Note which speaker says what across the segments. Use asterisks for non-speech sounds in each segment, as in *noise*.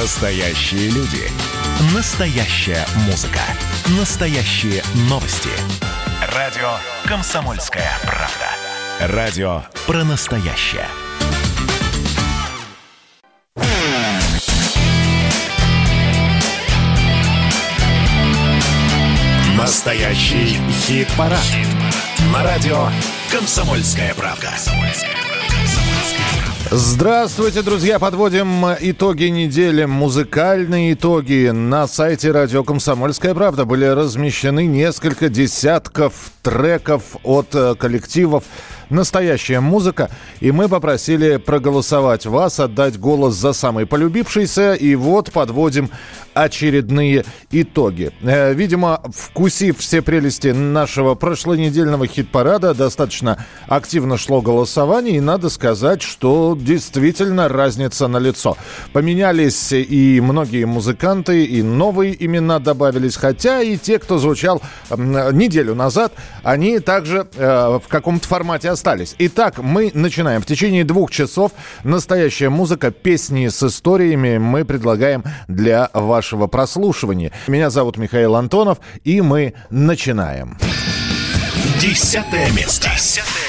Speaker 1: Настоящие люди. Настоящая музыка. Настоящие новости. Радио «Комсомольская правда». Радио про настоящее. Настоящий хит-парад. На радио «Комсомольская правда».
Speaker 2: Здравствуйте, друзья! Подводим итоги недели, музыкальные итоги. На сайте радио «Комсомольская правда» были размещены несколько десятков треков от э, коллективов настоящая музыка. И мы попросили проголосовать вас, отдать голос за самый полюбившийся. И вот подводим очередные итоги. Э, видимо, вкусив все прелести нашего прошлонедельного хит-парада, достаточно активно шло голосование, и надо сказать, что действительно разница на лицо. Поменялись и многие музыканты, и новые имена добавились, хотя и те, кто звучал неделю назад, они также э, в каком-то формате остались. Итак, мы начинаем. В течение двух часов настоящая музыка, песни с историями мы предлагаем для вашего прослушивания. Меня зовут Михаил Антонов, и мы начинаем.
Speaker 1: Десятое место. Десятое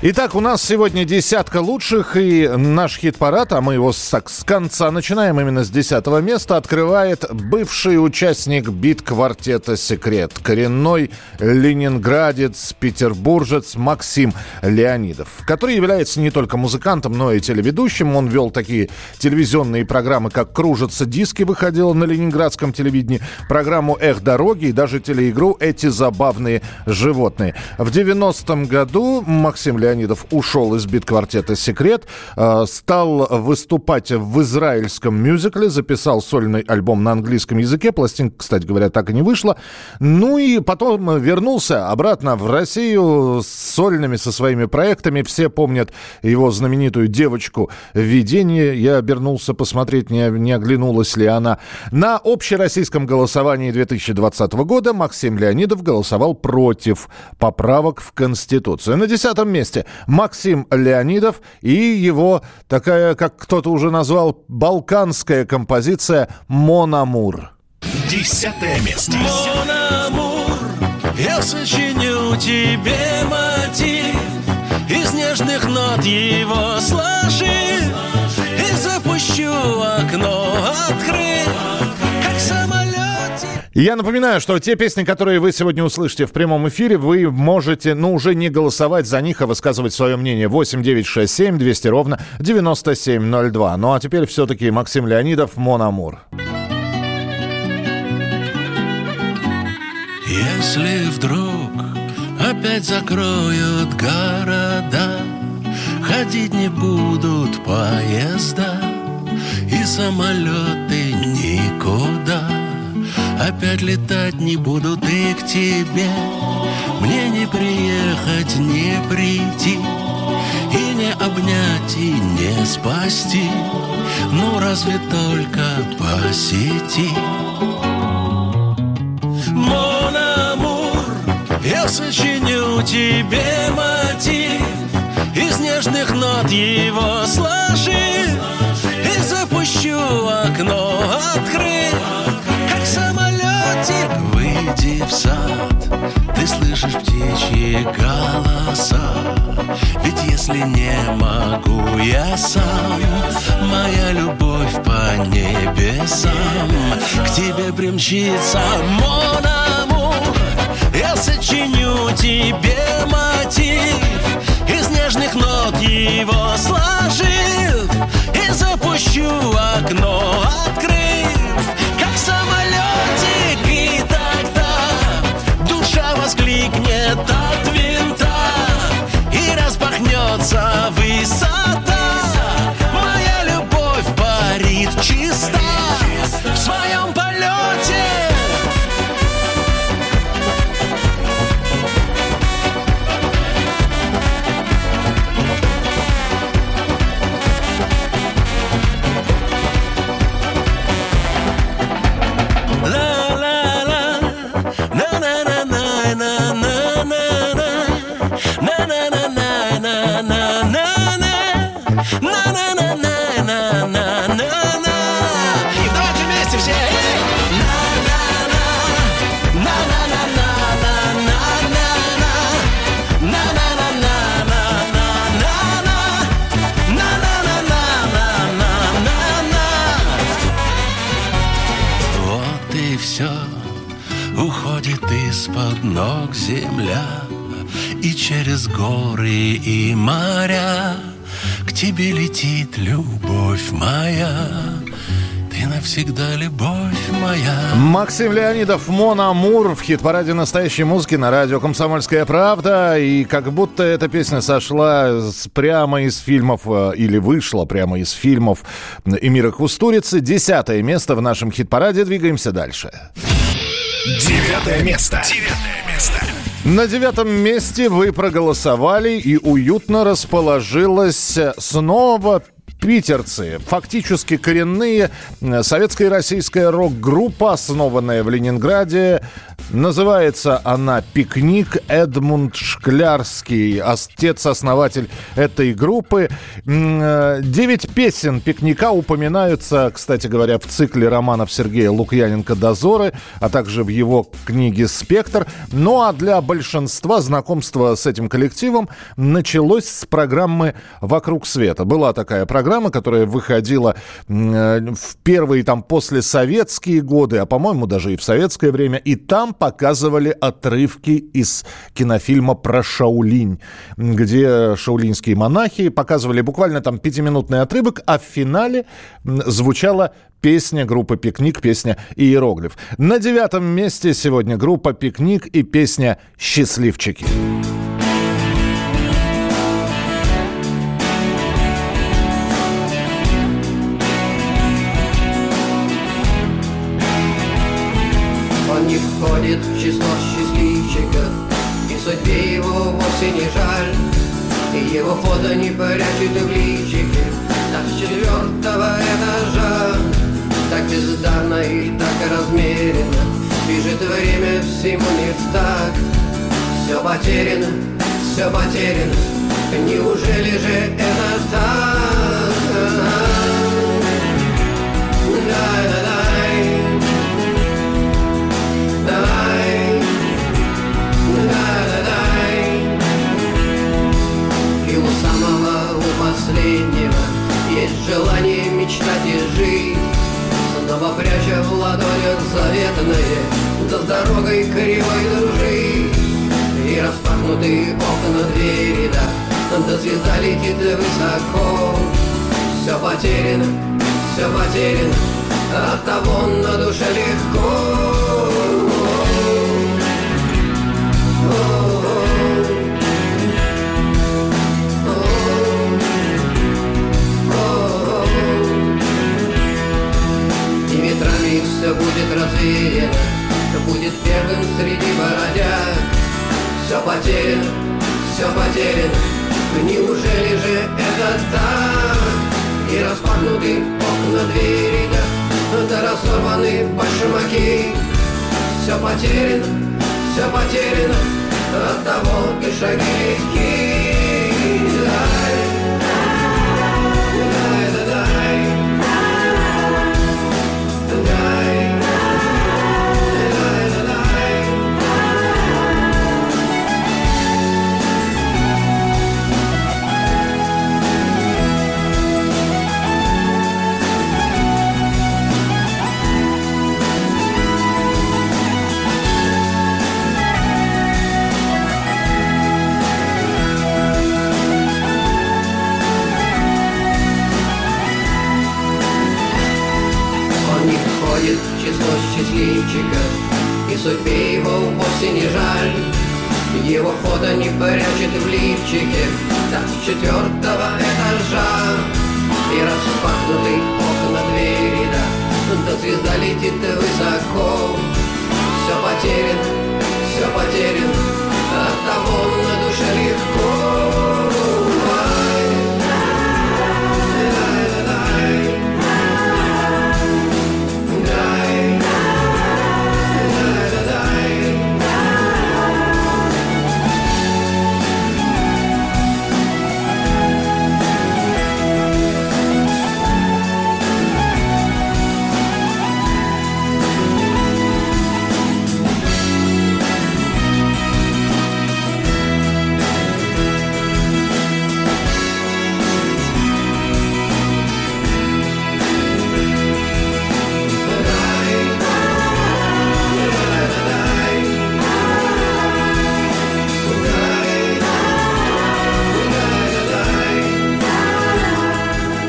Speaker 2: Итак, у нас сегодня десятка лучших, и наш хит-парад, а мы его с, с конца начинаем именно с десятого места, открывает бывший участник бит-квартета «Секрет», коренной ленинградец, петербуржец Максим Леонидов, который является не только музыкантом, но и телеведущим. Он вел такие телевизионные программы, как «Кружатся диски», выходила на ленинградском телевидении, программу «Эх, дороги» и даже телеигру «Эти забавные животные». В 90-м году Максим Леонидов Леонидов ушел из бит-квартета «Секрет», э, стал выступать в израильском мюзикле, записал сольный альбом на английском языке. Пластинка, кстати говоря, так и не вышла. Ну и потом вернулся обратно в Россию с сольными, со своими проектами. Все помнят его знаменитую девочку «Видение». Я обернулся посмотреть, не, не оглянулась ли она. На общероссийском голосовании 2020 года Максим Леонидов голосовал против поправок в Конституцию. На десятом месте месте Максим Леонидов и его такая, как кто-то уже назвал, балканская композиция «Монамур».
Speaker 1: Десятое место.
Speaker 3: Монамур, я сочиню тебе мотив Из нежных нот его сложи
Speaker 2: я напоминаю, что те песни, которые вы сегодня услышите в прямом эфире, вы можете, ну, уже не голосовать за них, а высказывать свое мнение. 8 9 6 7 200 ровно 9702. Ну, а теперь все-таки Максим Леонидов, Мон Амур.
Speaker 3: Если вдруг опять закроют города, Ходить не будут поезда и самолеты никуда. Опять летать не буду ты к тебе. Мне не приехать, не прийти. И не обнять, и не спасти. Ну разве только по сети Мон амур, я сочиню тебе мотив. Из нежных нот его сложи. И запущу окно открыть выйди в сад Ты слышишь птичьи голоса. Ведь если не могу я сам Моя любовь по небесам. К тебе примчится Мон Амур Я сочиню тебе мотив. Из нежных нот его сложив И запущу окно открыв воскликнет от винта И распахнется высота из-под ног земля И через горы и моря К тебе летит любовь моя ты навсегда любовь моя.
Speaker 2: Максим Леонидов, Мон Амур в хит-параде настоящей музыки на радио «Комсомольская правда». И как будто эта песня сошла с, прямо из фильмов, э, или вышла прямо из фильмов Эмира Кустурицы. Десятое место в нашем хит-параде. Двигаемся дальше.
Speaker 1: Девятое место. Девятое место.
Speaker 2: На девятом месте вы проголосовали и уютно расположилась снова питерцы, фактически коренные, советская и российская рок-группа, основанная в Ленинграде. Называется она «Пикник». Эдмунд Шклярский, отец-основатель этой группы. Э, девять песен «Пикника» упоминаются, кстати говоря, в цикле романов Сергея Лукьяненко «Дозоры», а также в его книге «Спектр». Ну а для большинства знакомство с этим коллективом началось с программы «Вокруг света». Была такая программа которая выходила э, в первые там послесоветские годы, а по-моему даже и в советское время, и там показывали отрывки из кинофильма про Шаулинь, где шаулинские монахи показывали буквально там пятиминутный отрывок, а в финале звучала песня группы «Пикник», песня «Иероглиф». На девятом месте сегодня группа «Пикник» и песня «Счастливчики».
Speaker 4: входит его фото не прячет в личике Так с четвертого этажа. Так бездарно и так размеренно. Бежит время всему не так Все потеряно, все потеряно. Неужели же это так? Да-да-да последнего желание мечтать и жить. Снова пряча в ладонях заветное Да с дорогой кривой дружить И распахнутые окна двери, да Да звезда летит высоко. Все потеряно, все потеряно От того на душе легко все будет развеяно Будет первым среди бородяг Все потеряно, все потеряно Неужели же это так? И распахнуты окна двери, да Да разорваны башмаки Все потеряно, все потеряно От того и шаги легки счастливчика И судьбе его вовсе не жаль. Его фото не прячет в лифчике с четвертого этажа. И распахнуты окна двери, да Да звезда летит высоко. Все потеряно, все потеряно От того на душе легко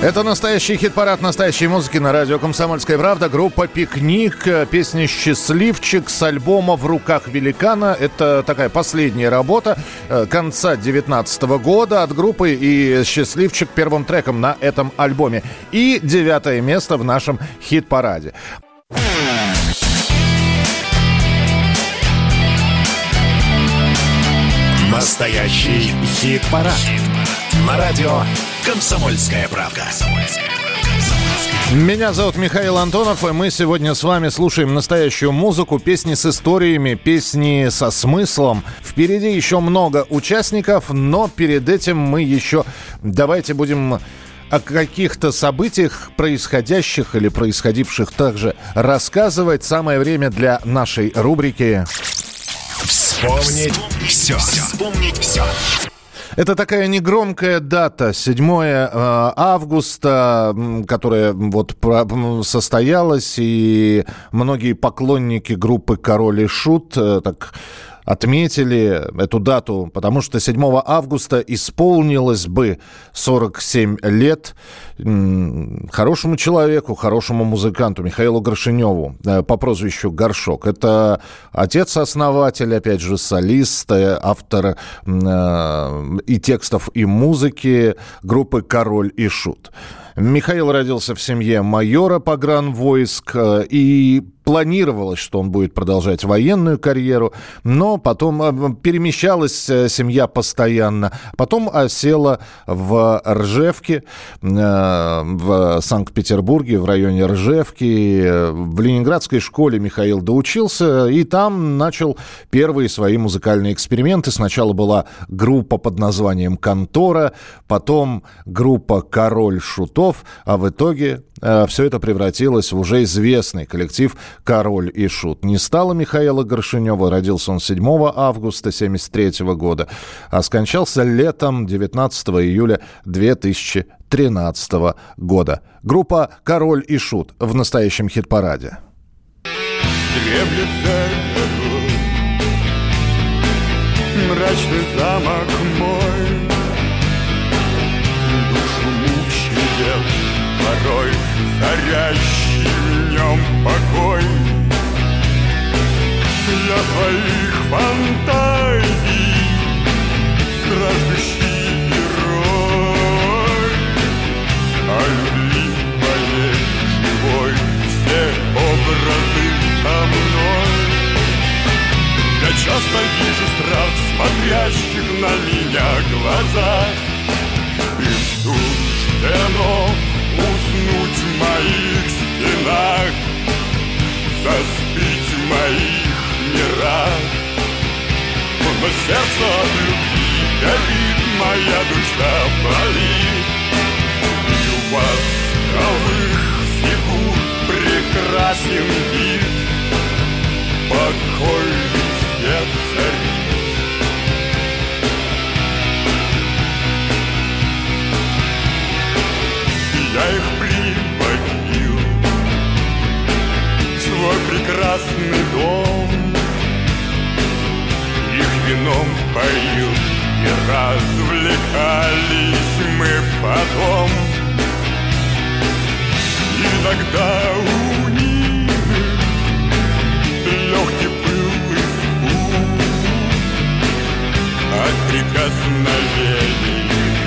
Speaker 2: Это настоящий хит-парад настоящей музыки на радио «Комсомольская правда». Группа «Пикник», песня «Счастливчик» с альбома «В руках великана». Это такая последняя работа э, конца 2019 года от группы и «Счастливчик» первым треком на этом альбоме. И девятое место в нашем хит-параде.
Speaker 1: Настоящий хит-парад. На радио «Комсомольская правка».
Speaker 2: Меня зовут Михаил Антонов, и мы сегодня с вами слушаем настоящую музыку, песни с историями, песни со смыслом. Впереди еще много участников, но перед этим мы еще... Давайте будем о каких-то событиях, происходящих или происходивших также рассказывать. Самое время для нашей рубрики
Speaker 1: Вспомнить все. Вспомнить все.
Speaker 2: Это такая негромкая дата, 7 э, августа, которая вот состоялась, и многие поклонники группы «Король и Шут» э, так отметили эту дату, потому что 7 августа исполнилось бы 47 лет хорошему человеку, хорошему музыканту Михаилу Горшиневу э, по прозвищу Горшок. Это отец-основатель, опять же, солист, э, автор э, и текстов, и музыки группы «Король и Шут». Михаил родился в семье майора погранвойск и планировалось, что он будет продолжать военную карьеру, но потом э, перемещалась э, семья постоянно. Потом осела в Ржевке, э, в Санкт-Петербурге, в районе Ржевки. В Ленинградской школе Михаил доучился, и там начал первые свои музыкальные эксперименты. Сначала была группа под названием «Контора», потом группа «Король шутов», а в итоге Э, все это превратилось в уже известный коллектив «Король и Шут». Не стало Михаила Горшинева, родился он 7 августа 1973 года, а скончался летом 19 июля 2013 года. Группа «Король и Шут» в настоящем хит-параде.
Speaker 5: мрачный замок мой, царящий в нем покой. Для твоих фантазий страждущий герой, а любви моей живой все образы со мной. Я часто вижу страх смотрящих на меня глазах, им суждено Уснуть моих стенах Заспить в моих мирах. Но сердце от любви горит Моя душа болит. И у восковых фигур прекрасен вид. Покой везде царит. Я их прекрасный дом. Их вином поил и развлекались мы потом. Иногда у них легкий был испуг от прикосновений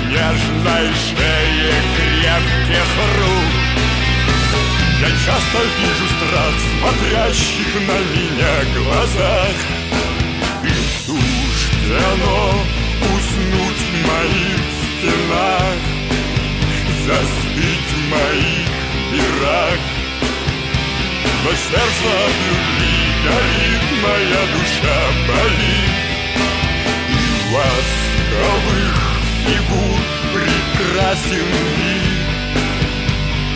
Speaker 5: нежной шеи крепких рук. Я часто вижу страх смотрящих на меня глазах. Им суждено уснуть в моих стенах, Заспить в моих мирах. Но сердце от любви горит, моя душа болит. И ласковых фигур прекрасен вид,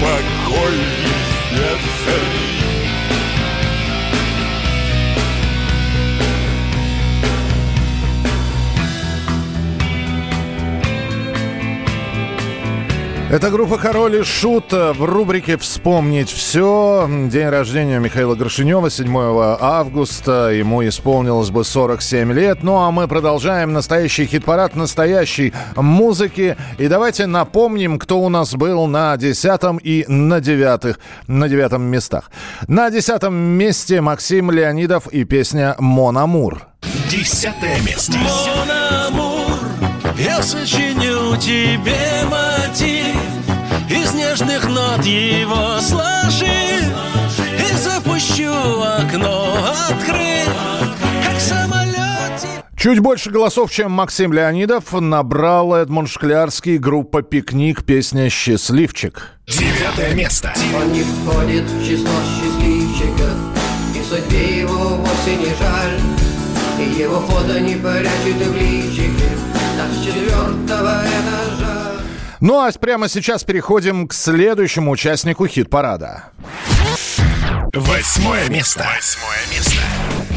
Speaker 5: покой везде царит.
Speaker 2: Это группа «Король и Шут» в рубрике «Вспомнить все». День рождения Михаила Горшинева, 7 августа. Ему исполнилось бы 47 лет. Ну а мы продолжаем настоящий хит-парад настоящей музыки. И давайте напомним, кто у нас был на 10 и на 9, на 9 местах. На 10 месте Максим Леонидов и песня «Мон Амур».
Speaker 1: Десятое место.
Speaker 3: Мон Амур, я сочиню тебе мотив Из нежных нот его сложи И запущу окно открыв Как самолетик
Speaker 2: Чуть больше голосов, чем Максим Леонидов, набрал Эдмунд Шклярский, группа «Пикник», песня «Счастливчик».
Speaker 1: Девятое место.
Speaker 4: Он не входит в число счастливчиков И судьбе его вовсе не жаль И его фото не прячет в личике
Speaker 2: Ну а прямо сейчас переходим к следующему участнику хит-парада.
Speaker 1: Восьмое место. Восьмое место.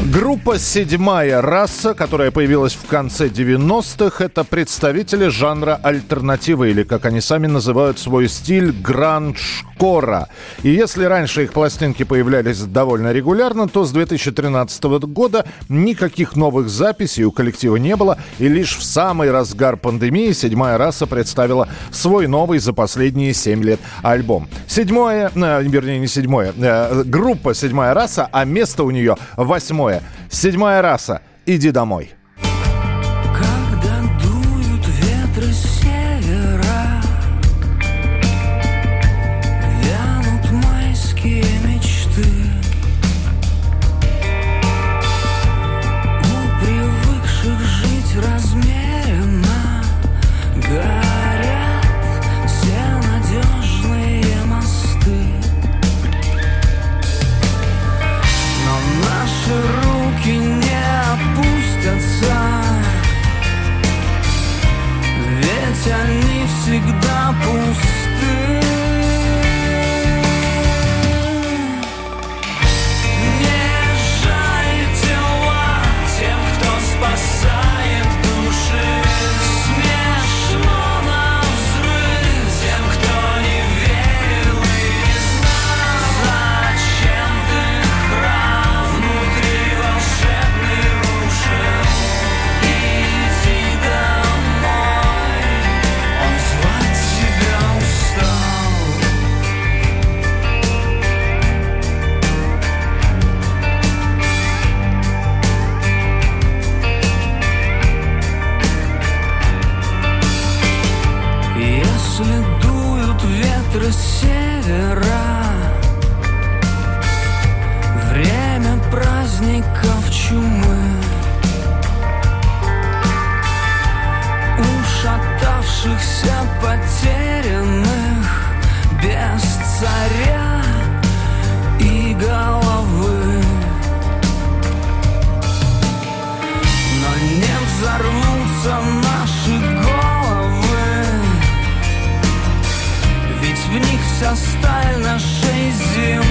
Speaker 2: Группа «Седьмая раса», которая появилась в конце 90-х, это представители жанра альтернативы, или, как они сами называют свой стиль, гранж-кора. И если раньше их пластинки появлялись довольно регулярно, то с 2013 года никаких новых записей у коллектива не было, и лишь в самый разгар пандемии «Седьмая раса» представила свой новый за последние 7 лет альбом. Седьмое, э, вернее, не седьмое, э, группа «Седьмая раса», а место у нее восьмое. «Седьмая раса», иди домой.
Speaker 6: севера. Время праздников чумы. Ушатавшихся потерянных Без царя и головы. Но не взорвутся вся сталь нашей земли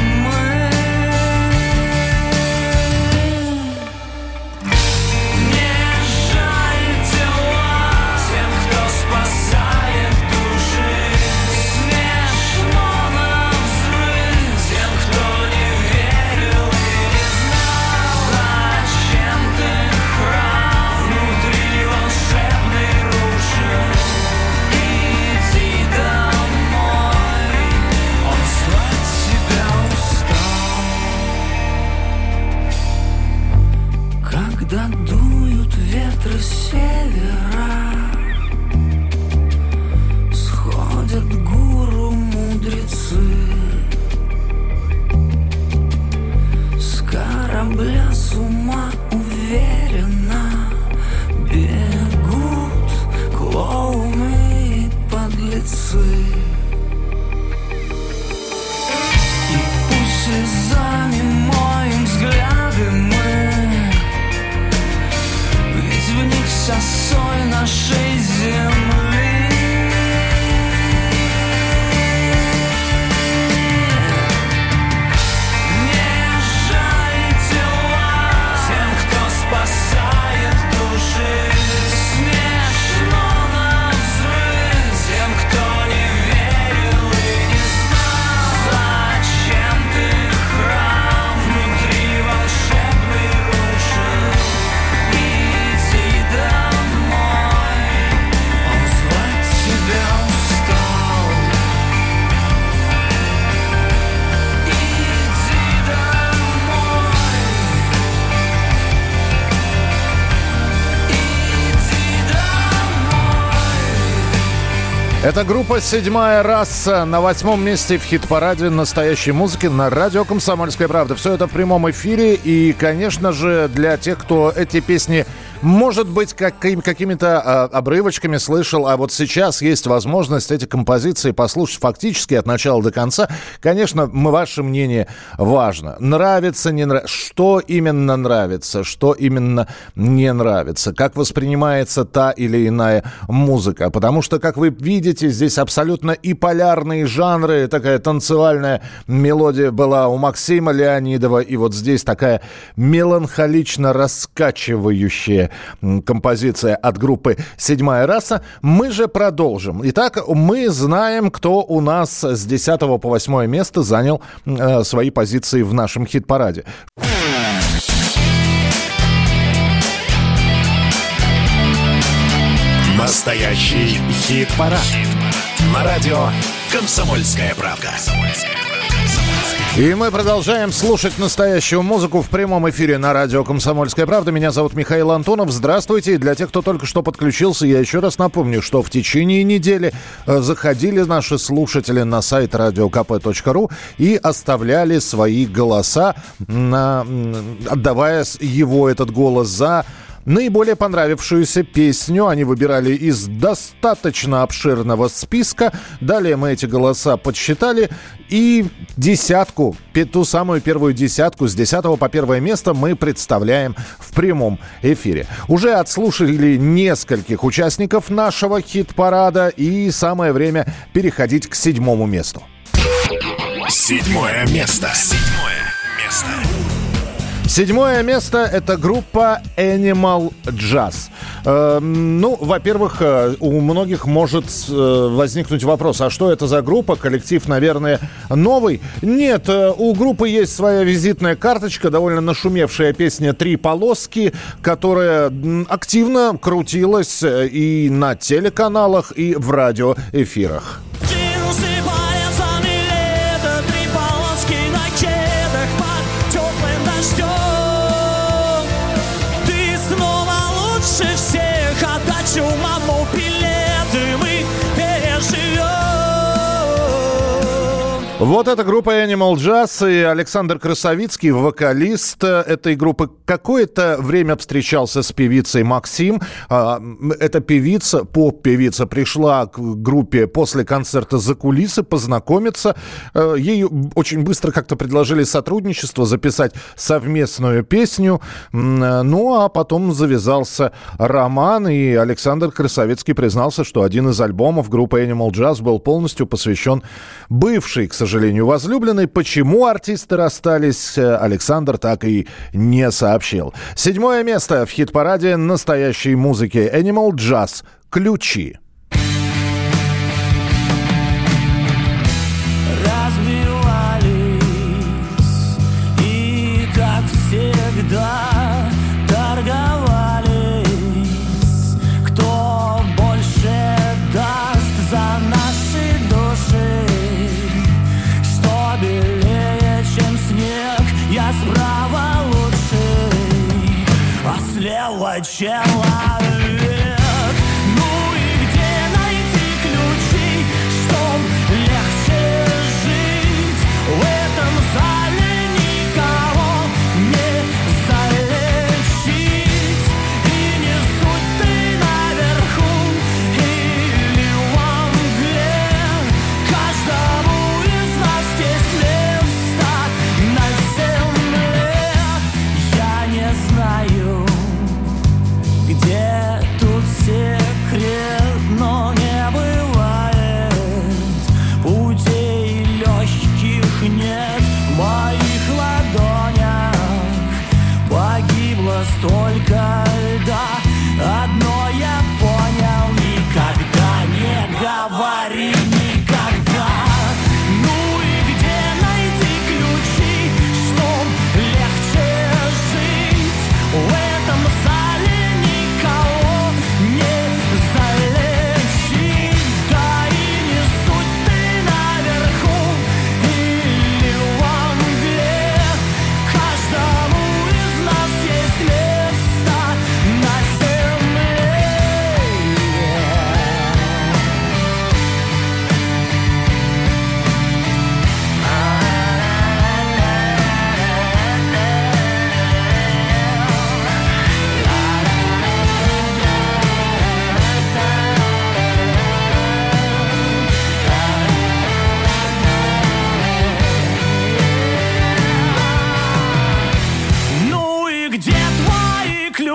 Speaker 2: Это группа «Седьмая раса» на восьмом месте в хит-параде настоящей музыки на радио «Комсомольская правда». Все это в прямом эфире. И, конечно же, для тех, кто эти песни может быть, каким, какими-то а, обрывочками слышал, а вот сейчас есть возможность эти композиции послушать фактически от начала до конца. Конечно, мы, ваше мнение важно. Нравится, не нравится. Что именно нравится, что именно не нравится. Как воспринимается та или иная музыка. Потому что, как вы видите, здесь абсолютно и полярные жанры. Такая танцевальная мелодия была у Максима Леонидова. И вот здесь такая меланхолично раскачивающая композиция от группы «Седьмая раса». Мы же продолжим. Итак, мы знаем, кто у нас с 10 по 8 место занял э, свои позиции в нашем хит-параде.
Speaker 1: Настоящий хит-парад. На радио «Комсомольская правда».
Speaker 2: И мы продолжаем слушать настоящую музыку в прямом эфире на радио «Комсомольская правда». Меня зовут Михаил Антонов. Здравствуйте. И для тех, кто только что подключился, я еще раз напомню, что в течение недели э, заходили наши слушатели на сайт radiokp.ru и оставляли свои голоса, на, отдавая его, этот голос, за Наиболее понравившуюся песню они выбирали из достаточно обширного списка. Далее мы эти голоса подсчитали. И десятку, ту самую первую десятку, с десятого по первое место мы представляем в прямом эфире. Уже отслушали нескольких участников нашего хит-парада. И самое время переходить к седьмому месту.
Speaker 1: Седьмое место. Седьмое место.
Speaker 2: Седьмое место – это группа Animal Jazz. Э, ну, во-первых, э, у многих может э, возникнуть вопрос, а что это за группа? Коллектив, наверное, новый? Нет, э, у группы есть своя визитная карточка, довольно нашумевшая песня «Три полоски», которая активно крутилась и на телеканалах, и в радиоэфирах.
Speaker 6: Джинсы
Speaker 2: Вот эта группа Animal Jazz и Александр Красовицкий, вокалист э, этой группы, какое-то время встречался с певицей Максим. А, Эта певица, поп-певица, пришла к группе после концерта «За кулисы» познакомиться. Э, Ей очень быстро как-то предложили сотрудничество, записать совместную песню. Э, Ну, а потом завязался роман, и Александр Красовицкий признался, что один из альбомов группы Animal Jazz был полностью посвящен бывшей, к сожалению, возлюбленной. Почему артисты расстались, э, Александр так и не сообщил. Седьмое место в хит-параде настоящей музыки Animal Jazz «Ключи».
Speaker 6: shell é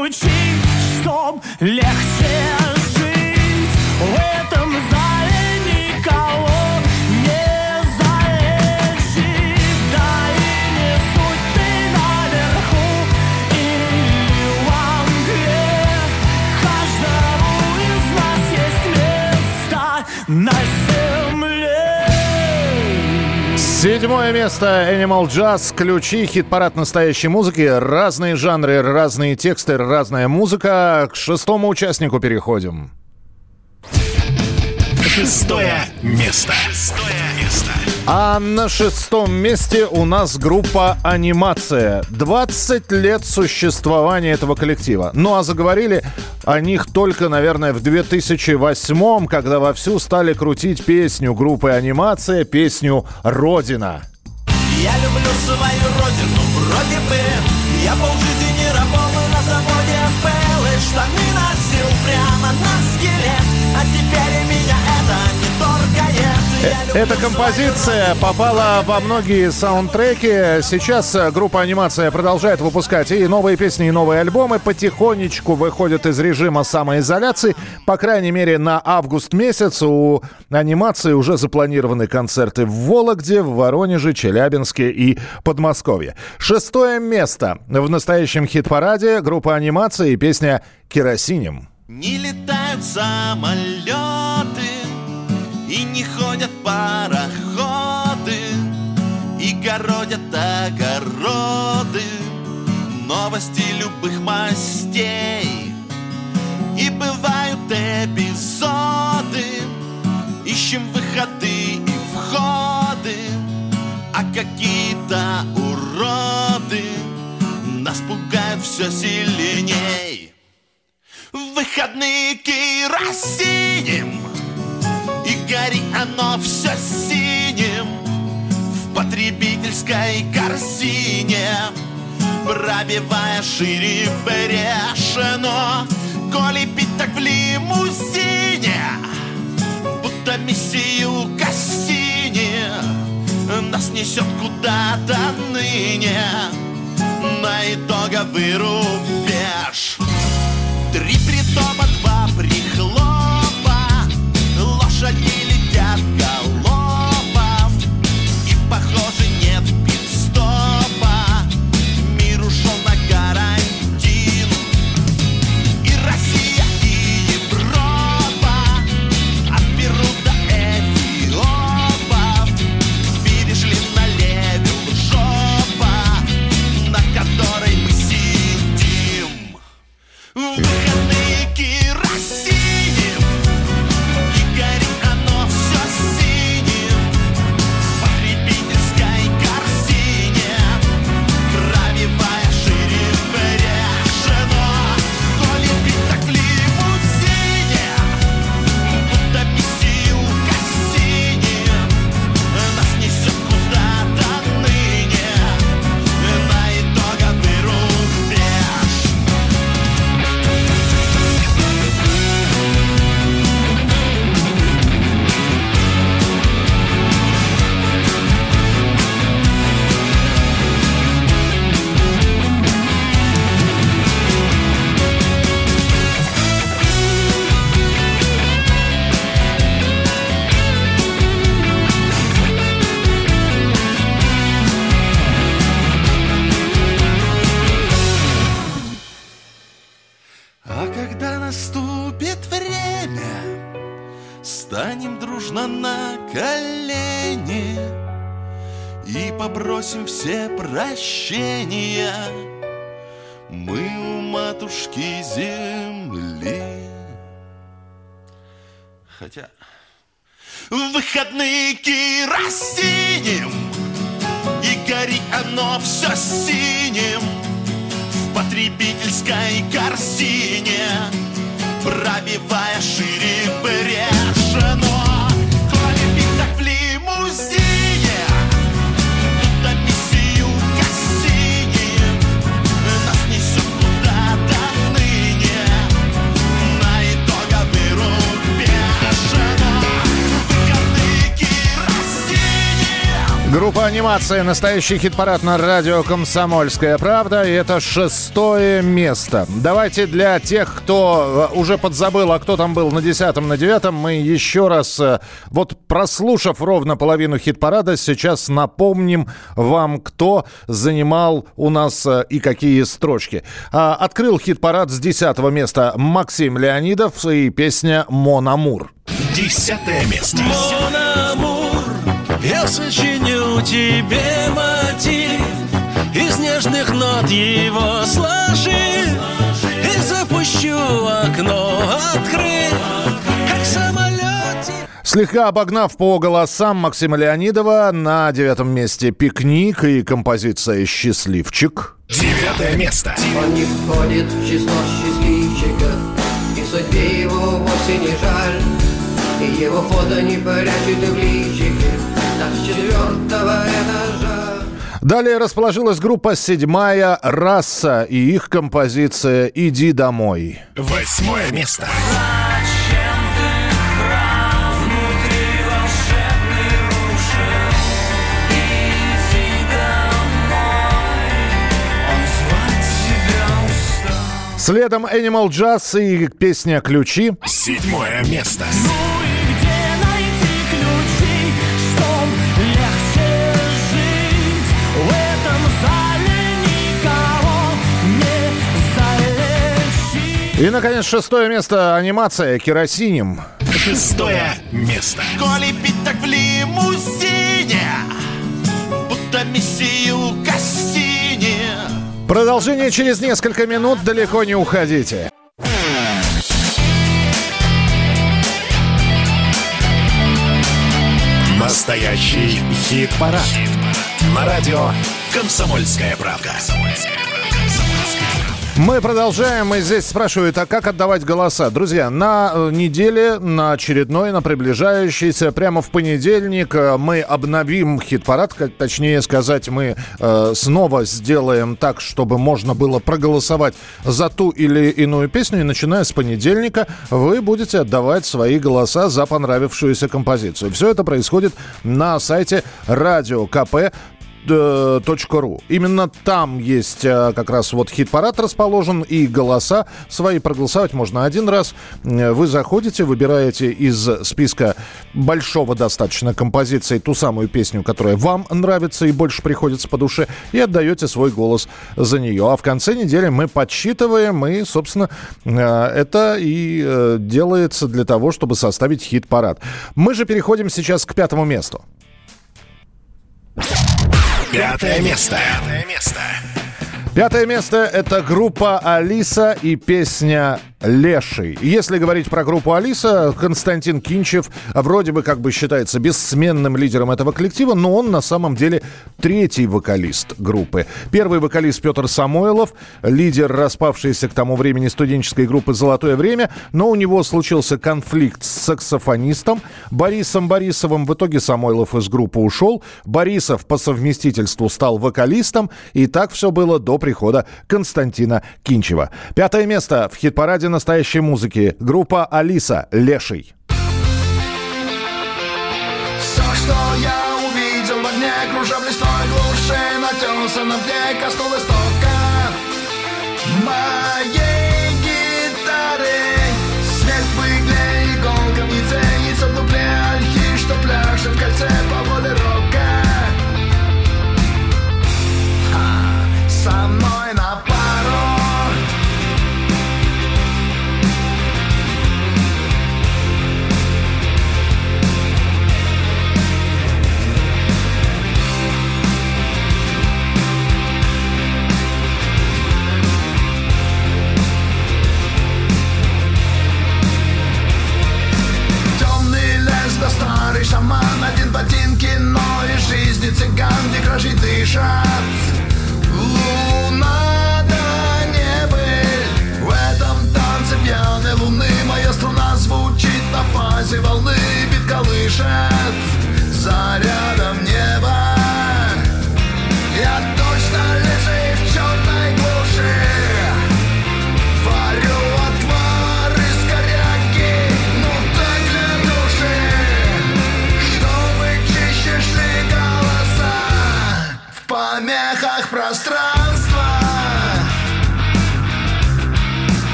Speaker 6: ключи, чтоб легче
Speaker 2: Седьмое место Animal Jazz. Ключи, хит-парад настоящей музыки. Разные жанры, разные тексты, разная музыка. К шестому участнику переходим.
Speaker 1: Шестое место. Шестое место.
Speaker 2: А на шестом месте у нас группа «Анимация». 20 лет существования этого коллектива. Ну а заговорили о них только, наверное, в 2008 когда вовсю стали крутить песню группы «Анимация», песню «Родина».
Speaker 7: Я люблю свою родину, вроде бы Я полжизни
Speaker 2: Эта композиция попала во многие саундтреки. Сейчас э, группа «Анимация» продолжает выпускать и новые песни, и новые альбомы. Потихонечку выходит из режима самоизоляции. По крайней мере, на август месяц у «Анимации» уже запланированы концерты в Вологде, в Воронеже, Челябинске и Подмосковье. Шестое место в настоящем хит-параде группа «Анимация» и песня «Керосинем».
Speaker 7: Не летают самолеты И не ходят пароходы И городят огороды. Новости любых мастей. И бывают эпизоды. Ищем выходы и входы. А какие-то уроды Нас пугают все сильней. В выходные керосинем И горит оно все синим В потребительской корзине Пробивая шире брешено. Коли пить так в лимузине Будто миссию Кассини Нас несет куда-то ныне. На итоговый рубеж Три притопа,
Speaker 2: анимация. Настоящий хит-парад на радио «Комсомольская правда». И это шестое место. Давайте для тех, кто э, уже подзабыл, а кто там был на десятом, на девятом, мы еще раз, э, вот прослушав ровно половину хит-парада, сейчас напомним вам, кто занимал у нас э, и какие строчки. А, открыл хит-парад с десятого места Максим Леонидов и песня «Мон Амур».
Speaker 1: Десятое место.
Speaker 6: Мон Амур, я сочиню тебе мотив Из нежных нот его сложи И запущу окно открыв Как самолетик
Speaker 2: Слегка обогнав по голосам Максима Леонидова, на девятом месте «Пикник» и композиция «Счастливчик».
Speaker 1: Девятое место.
Speaker 4: Он не входит в число счастливчиков И судьбе его вовсе не жаль И его фото не прячет Так с четвертого этажа
Speaker 2: Далее расположилась группа «Седьмая раса» и их композиция «Иди домой».
Speaker 1: Восьмое место.
Speaker 2: Следом Animal Jazz и песня «Ключи».
Speaker 1: Седьмое место.
Speaker 6: Ну И,
Speaker 2: наконец, шестое место анимация «Керосинем».
Speaker 1: Шестое место.
Speaker 3: Коли пить так в лимузине Будто миссию Кассини
Speaker 2: Продолжение через несколько минут, далеко не уходите.
Speaker 1: Настоящий хит-парад. На радио «Комсомольская правда».
Speaker 2: Мы продолжаем, и здесь спрашивают, а как отдавать голоса? Друзья, на э, неделе, на очередной, на приближающийся, прямо в понедельник э, мы обновим хит-парад, точнее сказать, мы э, снова сделаем так, чтобы можно было проголосовать за ту или иную песню, и начиная с понедельника вы будете отдавать свои голоса за понравившуюся композицию. Все это происходит на сайте радио КП э, .ру. Именно там есть э, как раз вот хит-парад расположен и голоса свои проголосовать можно один раз. Э, Вы заходите, выбираете из списка большого достаточно композиций ту самую песню, которая вам нравится и больше приходится по душе, и отдаете свой голос за нее. А в конце недели мы подсчитываем, и, собственно, э, это и делается для того, чтобы составить хит-парад. Мы же переходим сейчас к пятому месту.
Speaker 1: Пятое место. Пятое место.
Speaker 2: Пятое место – это группа «Алиса» и песня «Леший». Если говорить про группу «Алиса», Константин Кинчев вроде бы как бы считается бессменным лидером этого коллектива, но он на самом деле третий вокалист группы. Первый вокалист Петр Самойлов, лидер распавшейся к тому времени студенческой группы «Золотое время», но у него случился конфликт с саксофонистом Борисом Борисовым. В итоге Самойлов из группы ушел. Борисов по совместительству стал вокалистом, и так все было до прихода Константина Кинчева. Пятое место в хит-параде настоящей музыки. Группа «Алиса. Леший».
Speaker 8: Все, что я увидел в огне, кружа в глуши, натянулся на дне, коснулся истока моей гитары. Свет в игле, иголка в яйце, яйцо в дупле, ольхи, что пляшет в кольце по воле рока. Ха, Со ботинки в один кино из жизни цыган, где кражи дышат. Луна да небыль, в этом танце пьяной луны Моя струна звучит на фазе волны, бит колышет. Заря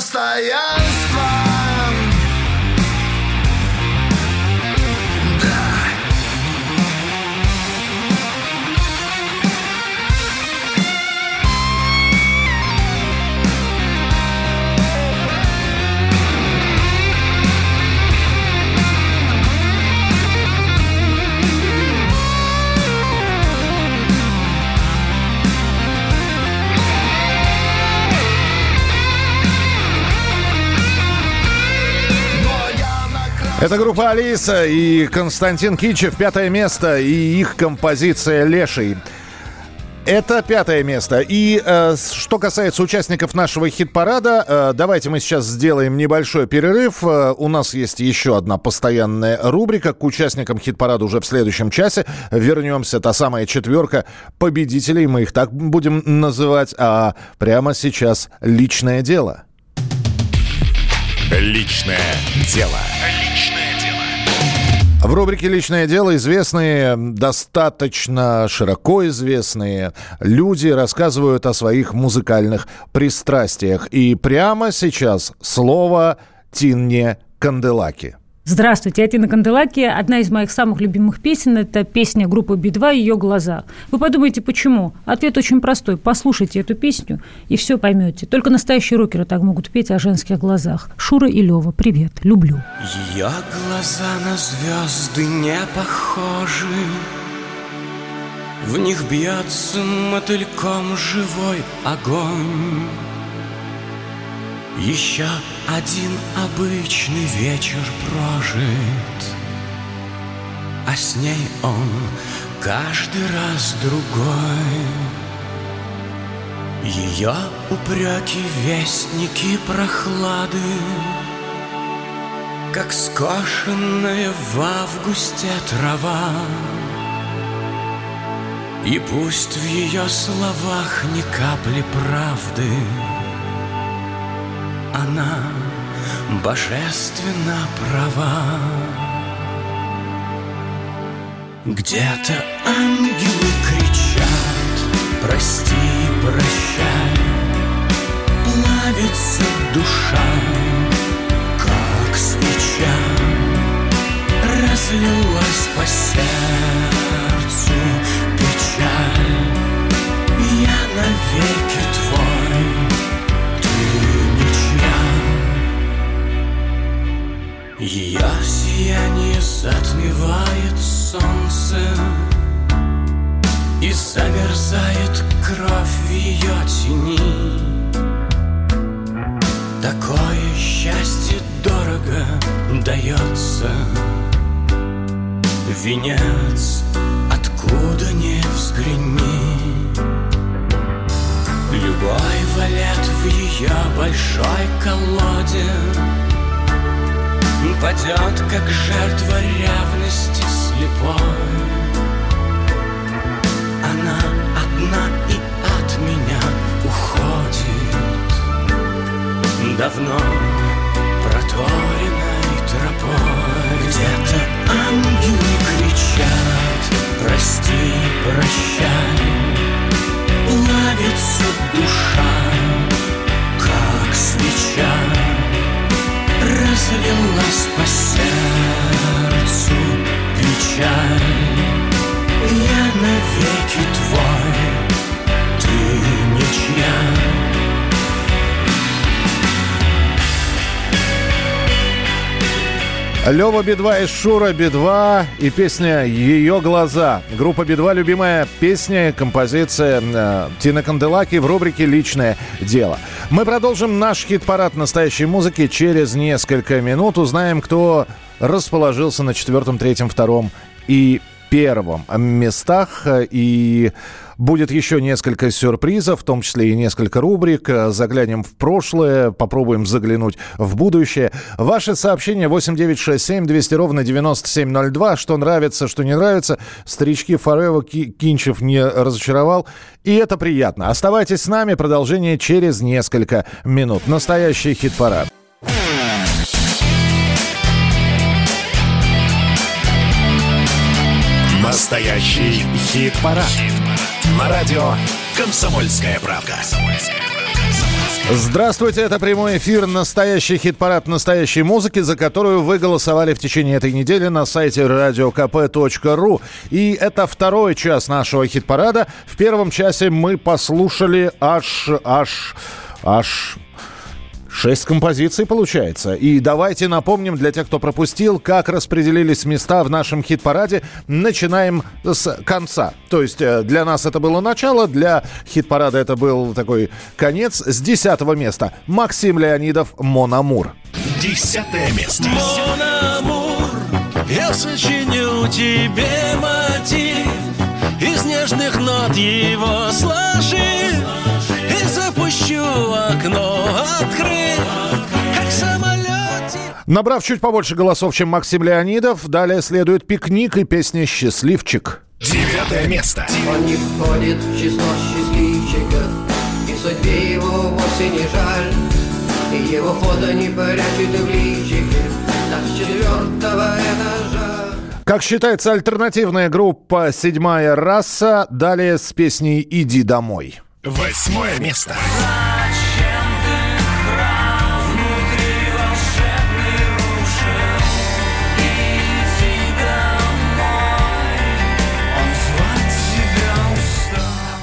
Speaker 8: Своим
Speaker 2: Это группа Алиса и Константин Кичев. Пятое место и их композиция «Леший». Это пятое место. И э, что касается участников нашего хит-парада, э, давайте мы сейчас сделаем небольшой перерыв. Э, у нас есть еще одна постоянная рубрика. К участникам хит-парада уже в следующем часе вернемся. Та самая четверка победителей, мы их так будем называть. А прямо сейчас личное дело.
Speaker 1: Личное дело.
Speaker 2: В рубрике «Личное дело» известные, достаточно широко известные люди рассказывают о своих музыкальных пристрастиях. И прямо сейчас слово Тинне Канделаки.
Speaker 9: Здравствуйте, я Тина Канделаки. Одна из моих самых любимых песен – это песня группы Би-2 «Ее глаза». Вы подумаете, почему? Ответ очень простой. Послушайте эту песню, и все поймете. Только настоящие рокеры так могут петь о женских глазах. Шура и Лева, привет, люблю.
Speaker 3: Ее глаза на звезды не похожи В них бьется мотыльком живой огонь Еще один обычный вечер прожит. А с ней он каждый раз другой. Ее упреки вестники прохлады как скошенная в августе трава. И пусть в ее словах ни капли правды Она божественно права. Где-то ангелы кричат Прости, прощай Плавится душа как свеча Разлилась по сердцу печаль. Я навеки твой,
Speaker 2: Лева Би-2 и Шура Би-2 и песня «Ее глаза». Группа Би-2 – любимая песня, композиция э, Тина Канделаки в рубрике «Личное дело». Мы продолжим наш хит-парад настоящей музыки через несколько минут. Узнаем, кто расположился на четвертом, третьем, втором и первом местах. И будет еще несколько сюрпризов, в том числе и несколько рубрик. Заглянем в прошлое, попробуем заглянуть в будущее. Ваши сообщения 8967 200 ровно 9702. Что нравится, что не нравится. Старички Форева Кинчев не разочаровал. И это приятно. Оставайтесь с нами. Продолжение через несколько минут. Настоящий хит-парад.
Speaker 1: Настоящий хит-парад. На радио «Комсомольская правда».
Speaker 2: Здравствуйте, это прямой эфир «Настоящий хит-парад настоящей музыки», за которую вы голосовали в течение этой недели на сайте radiokp.ru. И это второй час нашего хит-парада. В первом часе мы послушали аж, аж, аж Шесть композиций получается. И давайте напомним для тех, кто пропустил, как распределились места в нашем хит-параде. Начинаем с конца. То есть э, для нас это было начало, для хит-парада это был такой конец. С десятого места Максим Леонидов «Мономур».
Speaker 1: Десятое место.
Speaker 3: Мономур, я сочиню тебе мотив Из нежных нот его сложи И запущу окно открыв Как самолетик
Speaker 2: Набрав чуть побольше голосов, чем Максим Леонидов, далее следует «Пикник» и песня «Счастливчик».
Speaker 1: Девятое место.
Speaker 4: Он не входит в число счастливчиков И судьбе его вовсе не жаль И его фото не прячет в личике Так с четвертого этажа
Speaker 2: Как считается альтернативная группа «Седьмая раса», далее с песней «Иди домой».
Speaker 1: Восьмое место.
Speaker 3: Зачем ты храм внутри волшебный рушил?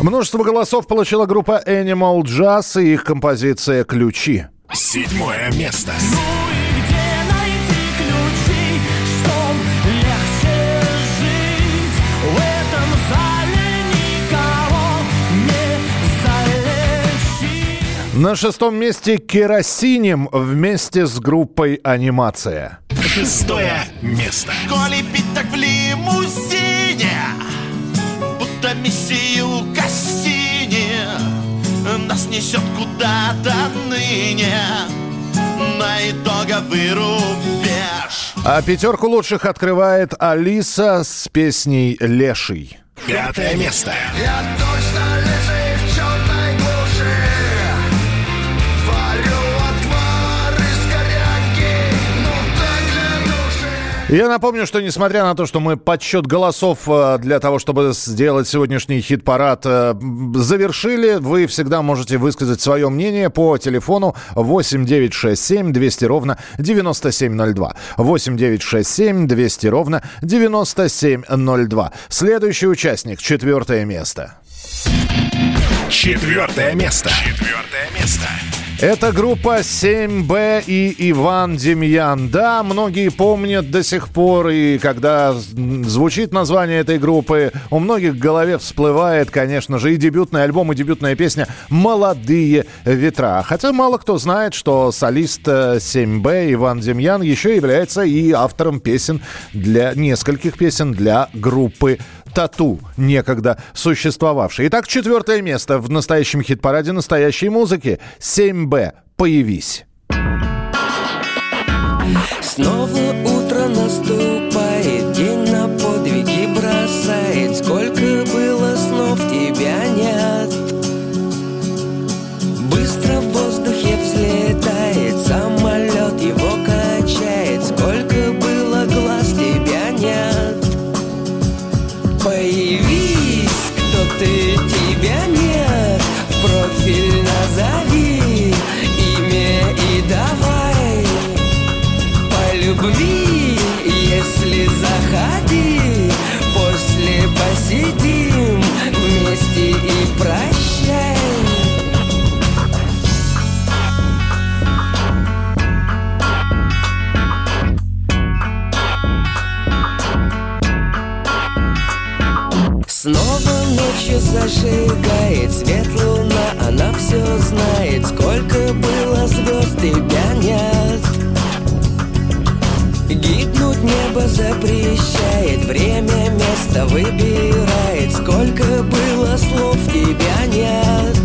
Speaker 2: Множество голосов получила группа Animal Jazz и их композиция «Ключи».
Speaker 1: Седьмое место.
Speaker 6: Ну
Speaker 2: На шестом месте «Керосинем» вместе с группой «Анимация».
Speaker 1: Шестое место.
Speaker 3: Коли пить так в лимузине Будто миссию Кассини Нас несет куда-то ныне На итоговый рубеж
Speaker 2: А пятерку лучших открывает Алиса с песней «Леший».
Speaker 1: Пятое место.
Speaker 8: Я точно
Speaker 2: Я напомню, что несмотря на то, что мы подсчет голосов э, для того, чтобы сделать сегодняшний хит-парад, э, завершили, вы всегда можете высказать свое мнение по телефону 8 967 200 ровно 9702. 8 967 200 ровно 9702. Следующий участник, четвертое место.
Speaker 1: Четвертое место. Четвертое место.
Speaker 2: Это группа 7Б и Иван Демьян. Да, многие помнят до сих пор, и когда звучит название этой группы, у многих в голове всплывает, конечно же, и дебютный альбом, и дебютная песня «Молодые ветра». Хотя мало кто знает, что солист э, 7Б Иван Демьян еще является и автором песен для нескольких песен для группы Тату, некогда существовавшей. Итак, четвертое место в настоящем хит-параде настоящей музыки. 7Б. Появись.
Speaker 10: Снова утро наступает, ночью зажигает свет луна Она все знает, сколько было звезд, тебя нет Погибнуть небо запрещает Время место выбирает Сколько было слов тебя нет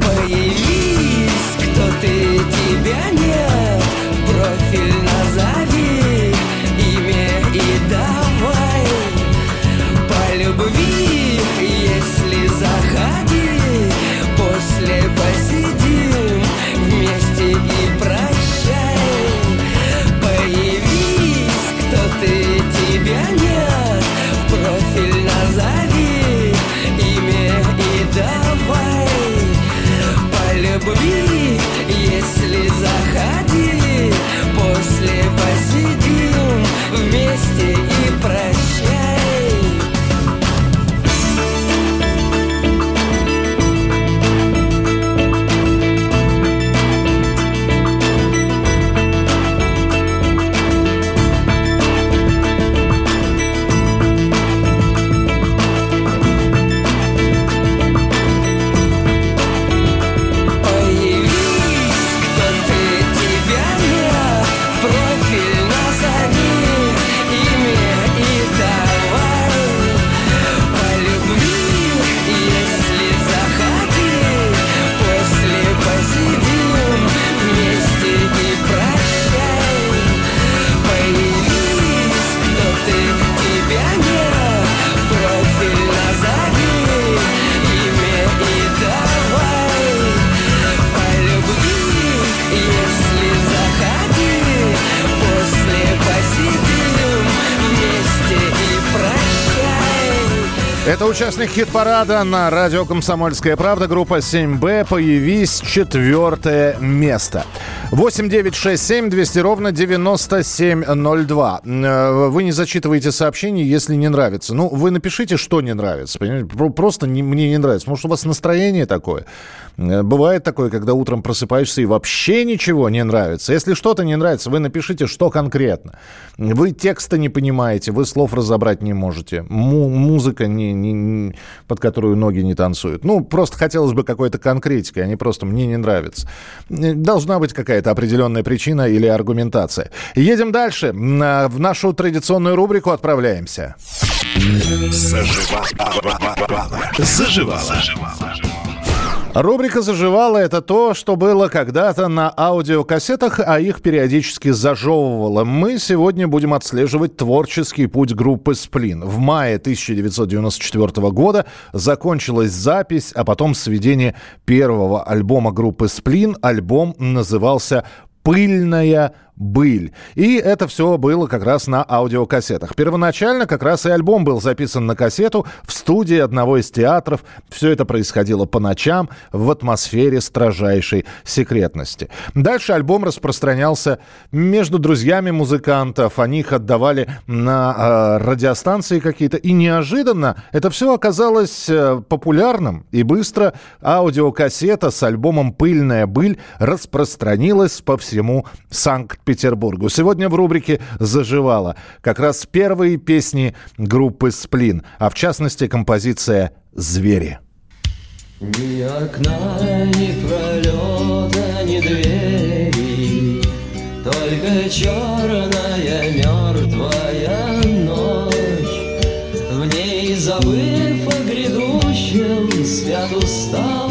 Speaker 10: Появись, кто ты, тебя нет Профиль назови, вместе и прощай
Speaker 2: Это участник хит-парада на радио «Комсомольская правда». Группа 7Б. Появись четвертое место. 8 9 6 7 200 ровно 9702. Э, Вы не зачитываете сообщение, если не нравится. Ну, вы напишите, что не нравится. понимаете? Про- Просто не- мне не нравится. Может, у вас настроение такое. Э, Бывает такое, когда утром просыпаешься и вообще ничего не нравится. Если что-то не нравится, вы напишите, что конкретно. Вы текста не понимаете, вы слов разобрать не можете. Му- музыка, не, не- не- под которую ноги не танцуют. Ну, просто хотелось бы какой-то конкретики, а не просто «мне не нравится». Э, Должна быть какая-то определенная причина или аргументация. Едем дальше. В нашу традиционную рубрику отправляемся.
Speaker 1: Заживала.
Speaker 2: Рубрика «Заживала» — это то, что было когда-то на аудиокассетах, а их периодически зажевывало. Мы сегодня будем отслеживать творческий путь группы «Сплин». В мае 1994 года закончилась запись, а потом сведение первого альбома группы «Сплин». Альбом назывался «Пыльная быль». И это все было как раз на аудиокассетах. Первоначально как раз и альбом был записан на кассету в студии одного из театров. Все это происходило по ночам в атмосфере строжайшей секретности. Дальше альбом распространялся между друзьями музыкантов. Они их отдавали на э, радиостанции какие-то. И неожиданно это все оказалось э, популярным. И быстро аудиокассета с альбомом «Пыльная быль» распространилась по всему Санкт-Петербургу. Сегодня в рубрике «Заживала» как раз первые песни группы «Сплин», а в частности композиция «Звери».
Speaker 10: Ни окна, ни пролета, ни двери, Только черная мертвая ночь. В ней, забыв о грядущем, Спят усталые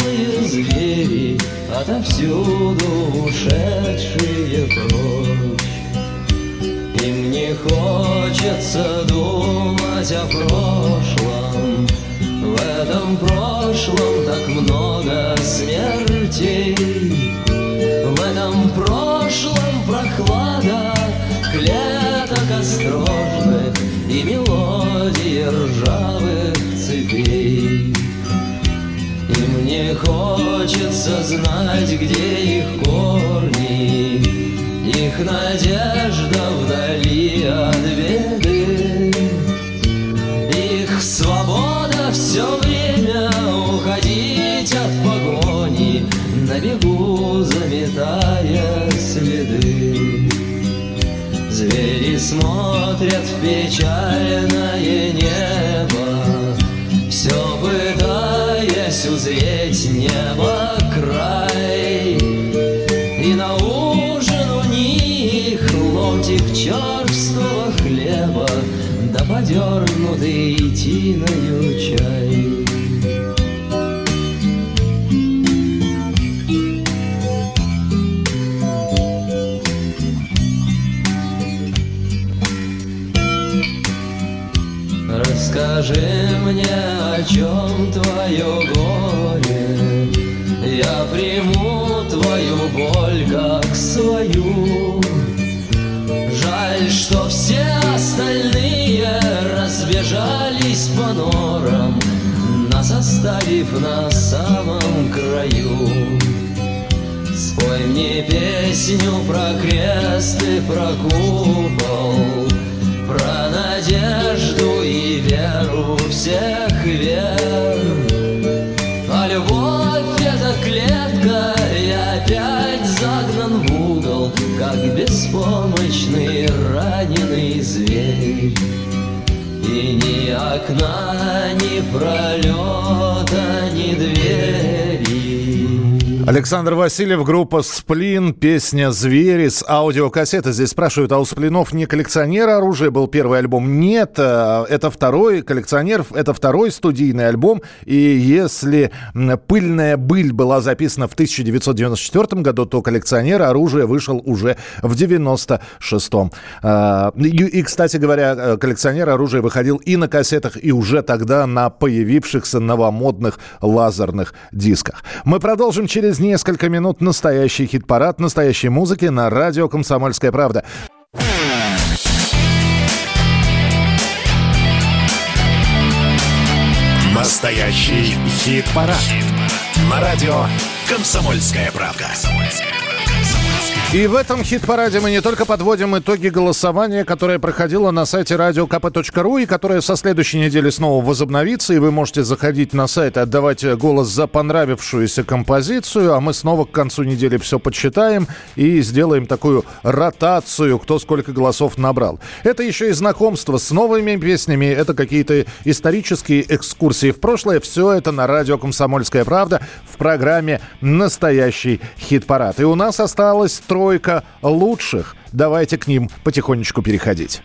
Speaker 10: Отовсюду ушедшие прочь. Им не хочется думать о прошлом, В этом прошлом так много смертей, В этом прошлом прохлада клеток осторожных И мелодии ржавых цепей. Хочется знать, где их корни, Их надежда вдали от беды. Их свобода все время уходить от погони, На бегу заметая следы. Звери смотрят в печальное небо,
Speaker 11: кофейною чай. Расскажи мне, о чем твое горе. Я приму твою боль как свою. Жаль, что все остальные разбежались по норам Нас оставив на самом краю. Спой мне песню про крест и про купол Про надежду и веру всех вер. А любовь это клетка И опять загнан в угол Как беспомощный раненый зверь И ни окна, ни пролета,
Speaker 2: Александр Васильев, группа «Сплин», песня «Звери» с аудиокассеты. Здесь спрашивают, а у «Сплинов» не коллекционер оружия был первый альбом? Нет, э, это второй коллекционер, это второй студийный альбом. И если «Пыльная быль» была записана в 1994 году, то коллекционер оружия вышел уже в 96-м. А, И, и, кстати говоря, э, коллекционер оружия выходил и на кассетах, и уже тогда на появившихся новомодных лазерных дисках. Мы продолжим через несколько минут настоящий хит-парад настоящей музыки на радио «Комсомольская правда».
Speaker 1: Настоящий хит-парад. На радио «Комсомольская правда».
Speaker 2: И в этом хит-параде мы не только подводим итоги голосования, которое проходило на сайте radiokp.ru и которое со следующей недели снова возобновится, и вы можете заходить на сайт и отдавать голос за понравившуюся композицию, а мы снова к концу недели все подсчитаем и сделаем такую ротацию, кто сколько голосов набрал. Это еще и знакомство с новыми песнями, это какие-то исторические экскурсии в прошлое. Все это на радио «Комсомольская правда» в программе «Настоящий хит-парад». И у нас осталось тройка лучших. Давайте к ним потихонечку переходить.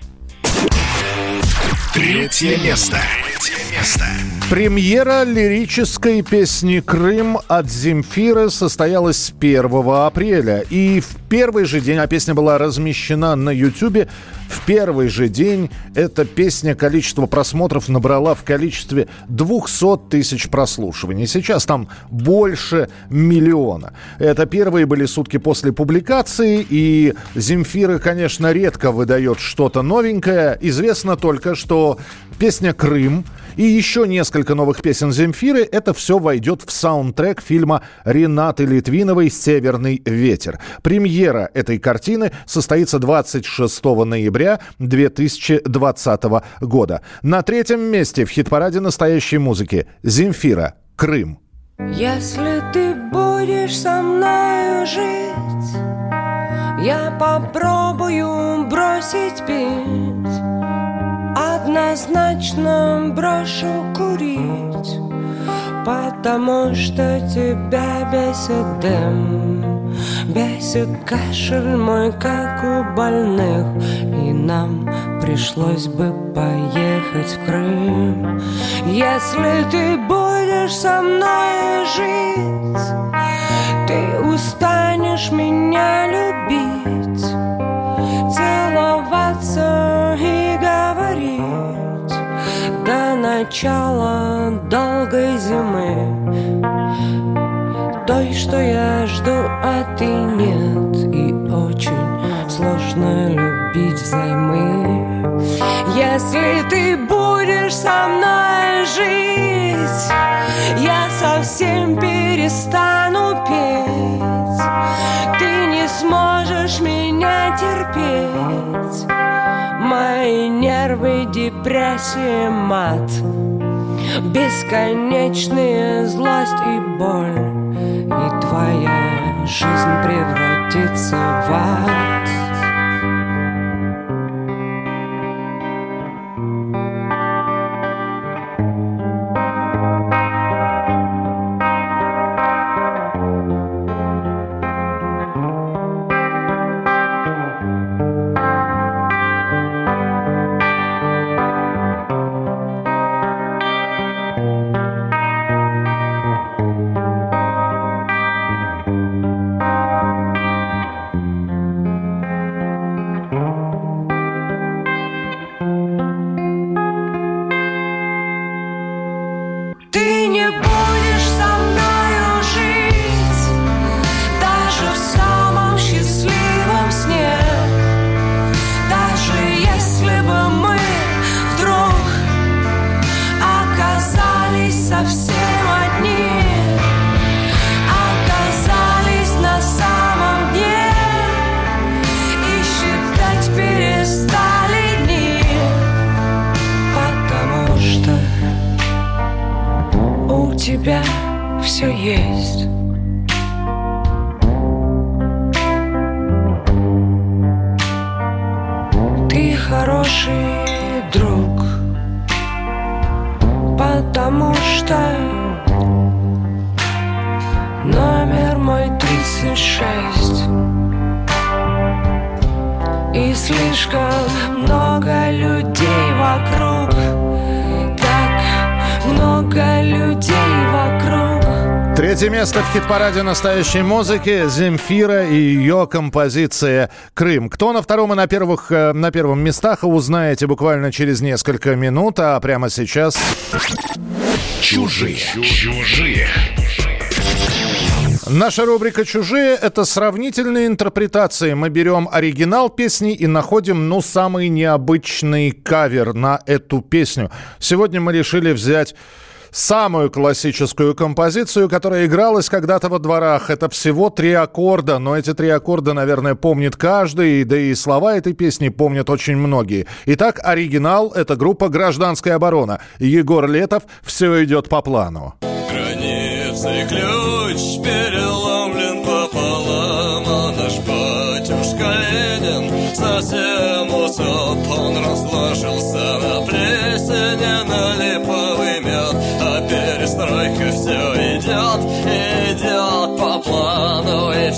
Speaker 1: Третье место. Третье место.
Speaker 2: Премьера лирической песни «Крым» от Земфиры состоялась 1 апреля. И в первый же день, а песня была размещена на Ютьюбе, в первый же день эта песня количество просмотров набрала в количестве 200 тысяч прослушиваний. Сейчас там больше миллиона. Это первые были сутки после публикации, и Земфира, конечно, редко выдает что-то новенькое. Известно только, что песня «Крым» и еще несколько новых песен Земфиры. Это все войдет в саундтрек фильма Ренаты Литвиновой «Северный ветер». Премьера этой картины состоится 26 ноября 2020 года. На третьем месте в хит-параде настоящей музыки Земфира «Крым».
Speaker 10: Если ты будешь со мною жить, я попробую бросить пить. Однозначно брошу курить, потому что тебя бесит дым. Бесит кашель мой, как у больных И нам пришлось бы поехать в Крым Если ты будешь со мной жить Ты устанешь меня любить До начала долгой зимы. Той, что я жду, а ты нет. И очень сложно любить взаймы. Если ты будешь со мной жить Я совсем перестану петь депрессия, мат. Бесконечная злость и боль И твоя жизнь превратится в ад
Speaker 2: Третье место в хит-параде настоящей музыки Земфира и ее композиция «Крым». Кто на втором и на, первых, э, на первом местах, узнаете буквально через несколько минут, а прямо сейчас...
Speaker 1: Чужие. Чужие.
Speaker 2: Наша рубрика «Чужие» — это сравнительные интерпретации. Мы берем оригинал песни и находим, ну, самый необычный кавер на эту песню. Сегодня мы решили взять самую классическую композицию, которая игралась когда-то во дворах. Это всего три аккорда, но эти три аккорда, наверное, помнит каждый, да и слова этой песни помнят очень многие. Итак, оригинал — это группа «Гражданская оборона». Егор Летов «Все идет по плану».
Speaker 12: Границы ключ переломлен пополам, а наш батюшка Ленин совсем усоп.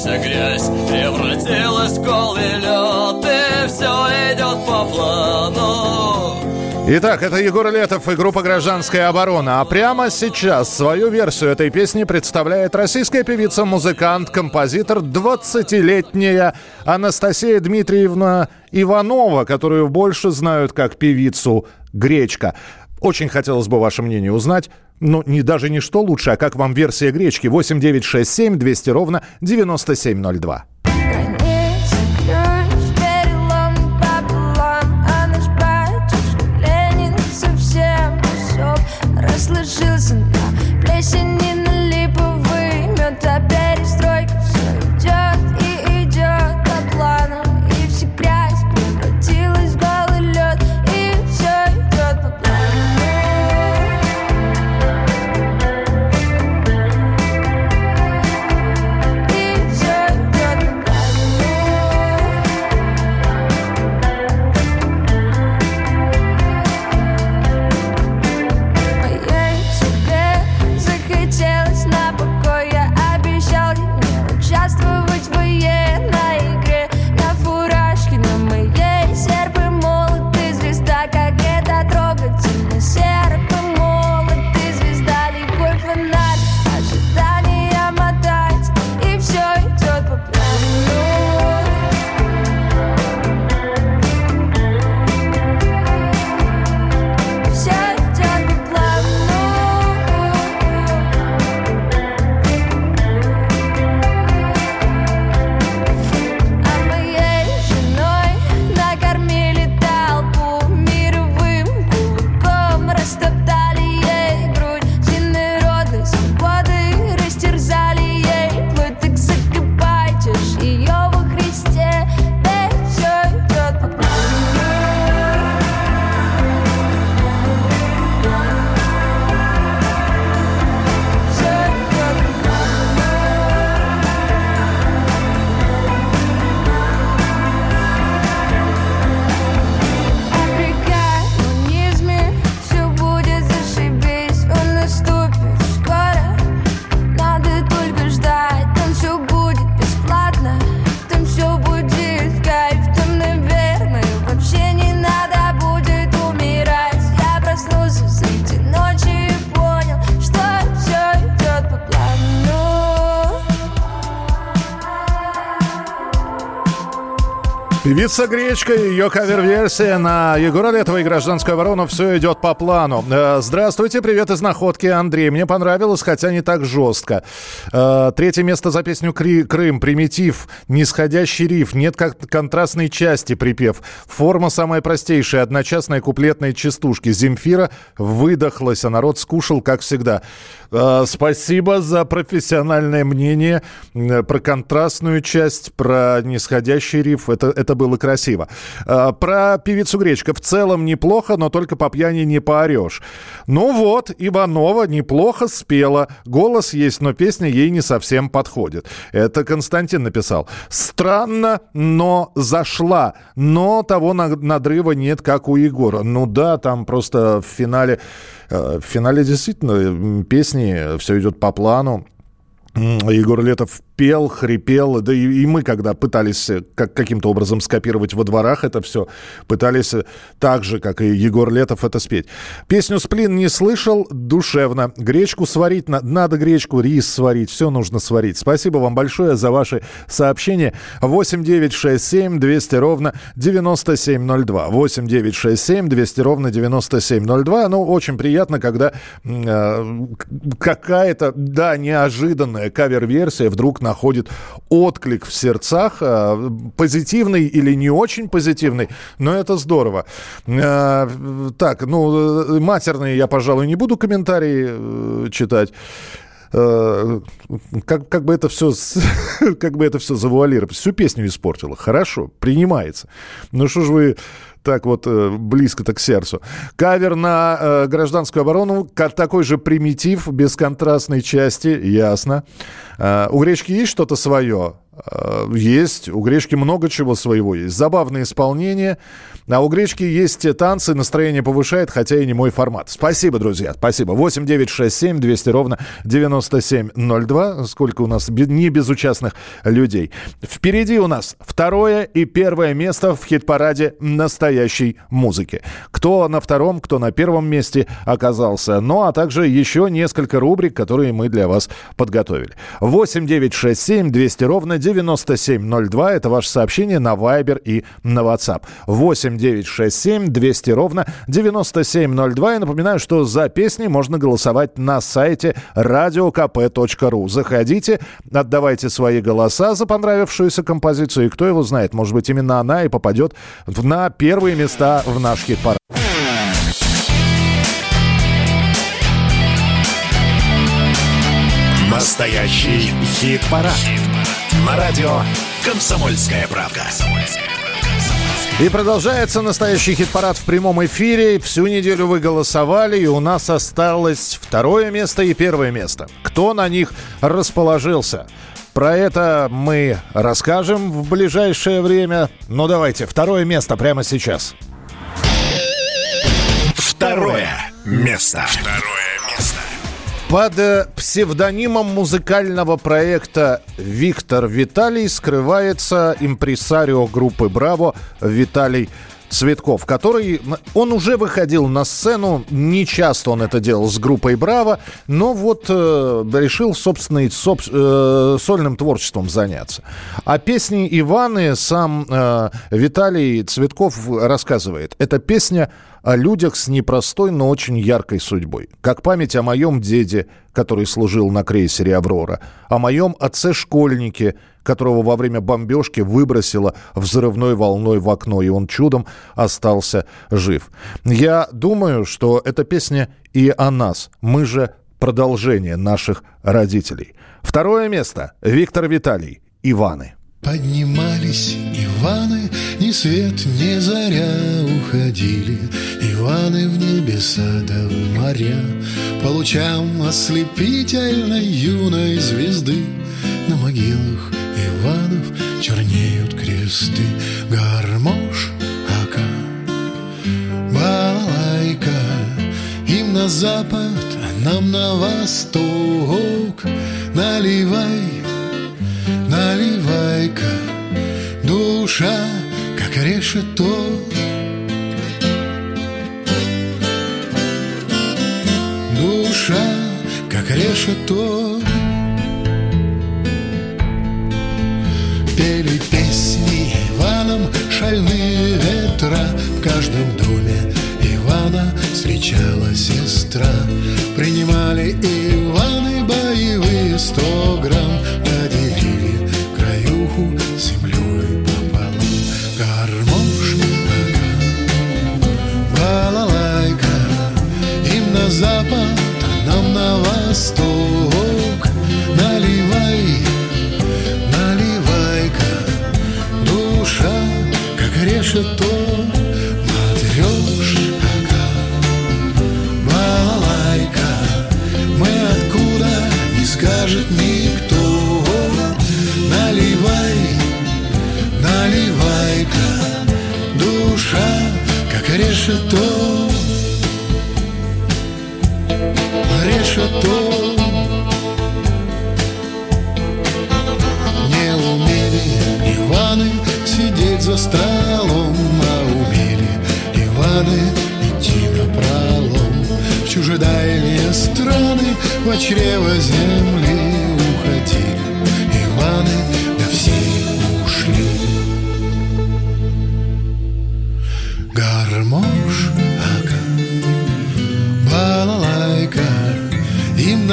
Speaker 12: Вся грязь превратилась в голый лед, и все идет по плану.
Speaker 2: Итак, это Егор Летов и группа «Гражданская оборона». А прямо сейчас свою версию этой песни представляет российская певица-музыкант, композитор, 20-летняя Анастасия Дмитриевна Иванова, которую больше знают как певицу «Гречка». Очень хотелось бы ваше мнение узнать. Ну, не даже не что лучше, а как вам версия «Гречки» 8967 200 ровно 9702. Певица Гречка ее кавер-версия на Егора Летова и Гражданскую оборону «Все идет по плану». Э, Здравствуйте, привет из Находки, Андрей. Мне понравилось, хотя не так жестко. Э, Третье место за песню «Кри- «Крым», «Примитив», «Нисходящий риф», «Нет как контрастной части» припев. Форма самая простейшая, одночасная куплетная частушки. Земфира выдохлась, а народ скушал, как всегда. Э, Спасибо за профессиональное мнение про контрастную часть, про нисходящий риф. Это, это было красиво. Э, Про певицу Гречка. В целом неплохо, но только по пьяни не поорешь. Ну вот, Иванова неплохо спела. Голос есть, но песня ей не совсем подходит. Это Константин написал. Странно, но зашла. Но того на- надрыва нет, как у Егора. Ну да, там просто в финале... э, В финале действительно песни все идет по плану. Егор Летов пел, хрипел, да и, и мы, когда пытались э, как, каким-то образом скопировать во дворах это все, пытались э, так же, как и Егор Летов, это спеть. Песню «Сплин» не слышал, душевно. Гречку сварить, на- надо гречку, рис сварить, все нужно сварить. Спасибо вам большое за ваши сообщения. 8 9 6 7 200 ровно 9702. 8 9 6 7 200 ровно 9702. Ну, очень приятно, когда э, какая-то, да, неожиданная кавер-версия вдруг находит отклик в сердцах, э, позитивный или не очень позитивный, но это здорово. Э, Так, ну, э, матерные я, пожалуй, не буду комментарии читать. Э, Как, как бы это все *laughs* как бы это все завуалировать всю песню испортила хорошо принимается ну что ж вы так вот э, близко-то к сердцу. Кавер на э, гражданскую оборону, такой же примитив, без контрастной части, ясно. Э, у Гречки есть что-то свое? Э, есть. У Гречки много чего своего есть. Забавное исполнение. А у Гречки есть танцы, настроение повышает, хотя и не мой формат. Спасибо, друзья, спасибо. 8 9 6 7 200 ровно 9702. Сколько у нас не безучастных людей. Впереди у нас второе и первое место в хит-параде настоящей музыки. Кто на втором, кто на первом месте оказался. Ну, а также еще несколько рубрик, которые мы для вас подготовили. 8 9 6 7 200 ровно 9702. Это ваше сообщение на Viber и на WhatsApp. 8 9 6 7 200 ровно 9702. И напоминаю, что за песни можно голосовать на сайте radiokp.ru. Заходите, отдавайте свои голоса за понравившуюся композицию. И кто его знает, может быть, именно она и попадет на первые места в наш хит-парад.
Speaker 1: Настоящий хит-парад. На радио «Комсомольская правда».
Speaker 2: И продолжается настоящий хит-парад в прямом эфире. Всю неделю вы голосовали, и у нас осталось второе место и первое место. Кто на них расположился? Про это мы расскажем в ближайшее время. Ну давайте, второе место прямо сейчас.
Speaker 1: Второе место. Второе место.
Speaker 2: Под э, псевдонимом музыкального проекта «Виктор Виталий» скрывается импресарио группы «Браво» Виталий Цветков, который, он уже выходил на сцену, не часто он это делал с группой «Браво», но вот э, решил, собственно, и соб- э, сольным творчеством заняться. О песне Иваны сам э, Виталий Цветков рассказывает. Это песня о людях с непростой, но очень яркой судьбой. Как память о моем деде, который служил на крейсере «Аврора», о моем отце-школьнике, которого во время бомбежки выбросило взрывной волной в окно, и он чудом остался жив. Я думаю, что эта песня и о нас. Мы же продолжение наших родителей. Второе место. Виктор Виталий. Иваны.
Speaker 13: Поднимались Иваны, ни свет, ни заря уходили. Иваны в небеса да в моря. По лучам ослепительной юной звезды. На могилах Иванов чернеют кресты. Гармош, ака, балалайка Им на запад, а нам на восток. Наливай Наливай-ка, душа, как решето Душа, как решето Пели песни Иваном шальные ветра. В каждом доме Ивана встречала сестра. Принимали Иваны боевые сто грамм восток Наливай, наливай-ка Душа, как решето Матрешка, балалайка Мы откуда, не скажет никто. Наливай, наливай-ка Душа, как решето Решето Не умели Иваны сидеть за столом А умели Иваны идти на пролом. В чужедальние страны В чрево земли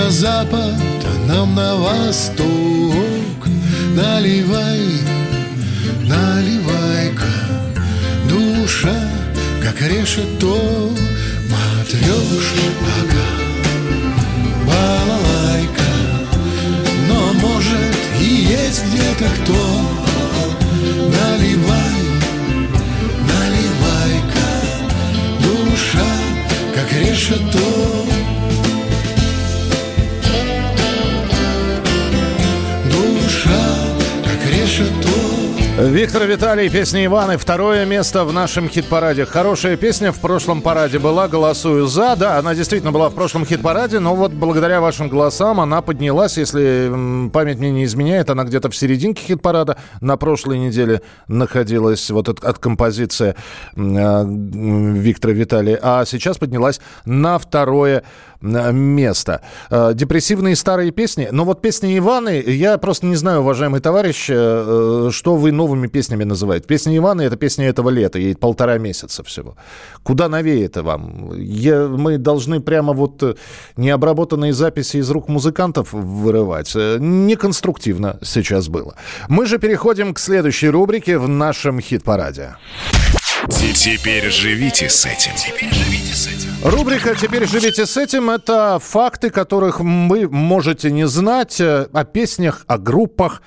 Speaker 13: на запад, а нам на восток. Наливай, наливай-ка Душа, как решето Матрешка, балалайка Но может и есть где-то кто. Наливай, наливай-ка Душа, как решето
Speaker 2: Виктор Виталий, песня Иваны. Второе место в нашем хит-параде. Хорошая песня в прошлом параде была. Голосую за. Да, она действительно была в прошлом хит-параде, но вот благодаря вашим голосам она поднялась. Если память мне не изменяет, она где-то в серединке хит-парада на прошлой неделе находилась. Вот от, от композиции э, Виктора Виталия. А сейчас поднялась на второе место. Э, Депрессивные старые песни. Но вот песни Иваны, я просто не знаю, уважаемый товарищ, э, что вы новыми песнями называете. Песня Иваны – это песня этого лета, ей полтора месяца всего. Куда новее это вам? Я, мы должны прямо вот э, необработанные записи из рук музыкантов вырывать. Э, Неконструктивно сейчас было. Мы же переходим к следующей рубрике в нашем хит-параде.
Speaker 1: Теперь живите с этим.
Speaker 2: Рубрика «Теперь живите с этим» — это факты, которых вы можете не знать э, о песнях, о группах.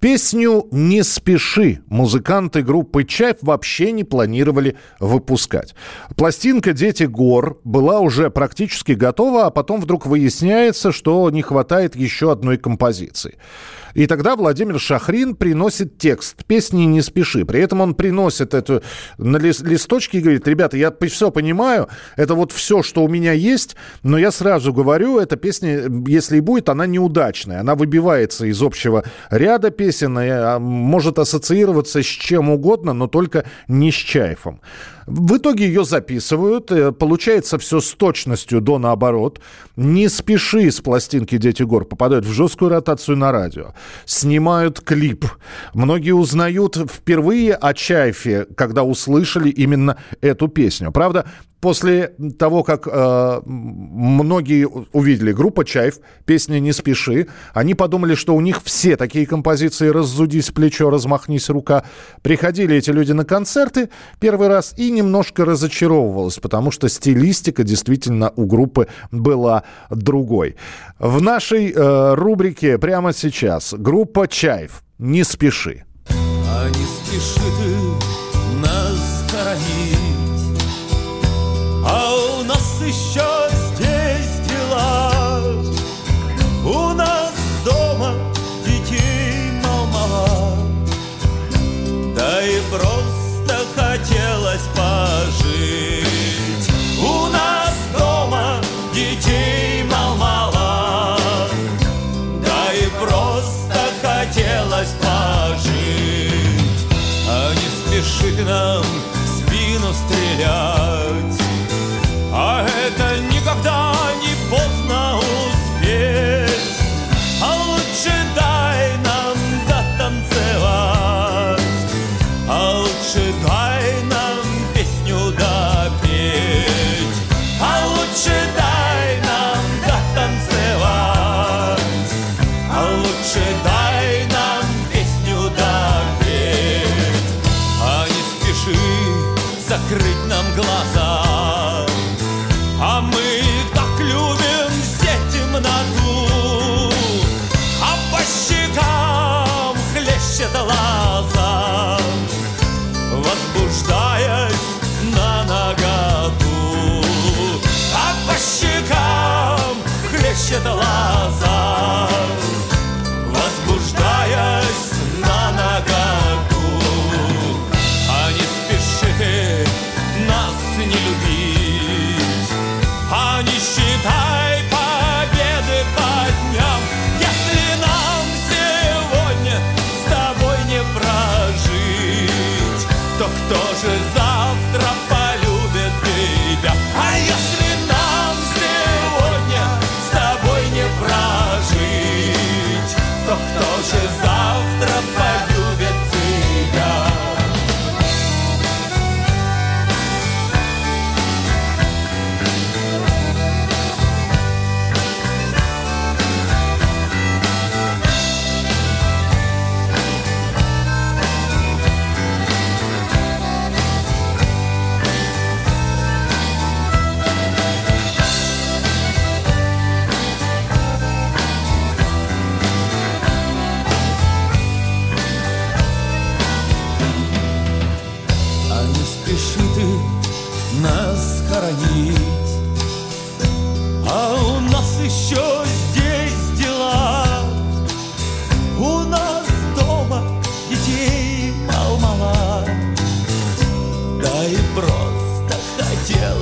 Speaker 2: Песню «Не спеши» музыканты группы «Чайф» вообще не планировали выпускать. Пластинка «Дети гор» была уже практически готова, а потом вдруг выясняется, что не хватает еще одной композиции. И тогда Владимир Шахрин приносит текст песни «Не спеши». При этом он приносит эту на лис- листочке и говорит, ребята, я все понимаю, это вот все, что у меня есть, но я сразу говорю, эта песня, если и будет, она неудачная. Она выбивается из общего ряда песен, и, а, может ассоциироваться с чем угодно, но только не с Чайфом. В итоге ее записывают, э, получается все с точностью до наоборот. Не спеши с пластинки «Дети гор» попадают в жесткую ротацию на радио. Снимают клип. Многие узнают впервые о Чайфе, когда услышали именно эту песню. Правда, после того, как э, многие увидели группа Чайф, песня «Не спеши», они подумали, что у них все такие композиции «Раззудись плечо, размахнись рука». Приходили эти люди на концерты первый раз и немножко разочаровывалась, потому что стилистика действительно у группы была другой. В нашей э, рубрике прямо сейчас группа Чайф «Не спеши».
Speaker 3: А не спеши ты нас хоронить А у нас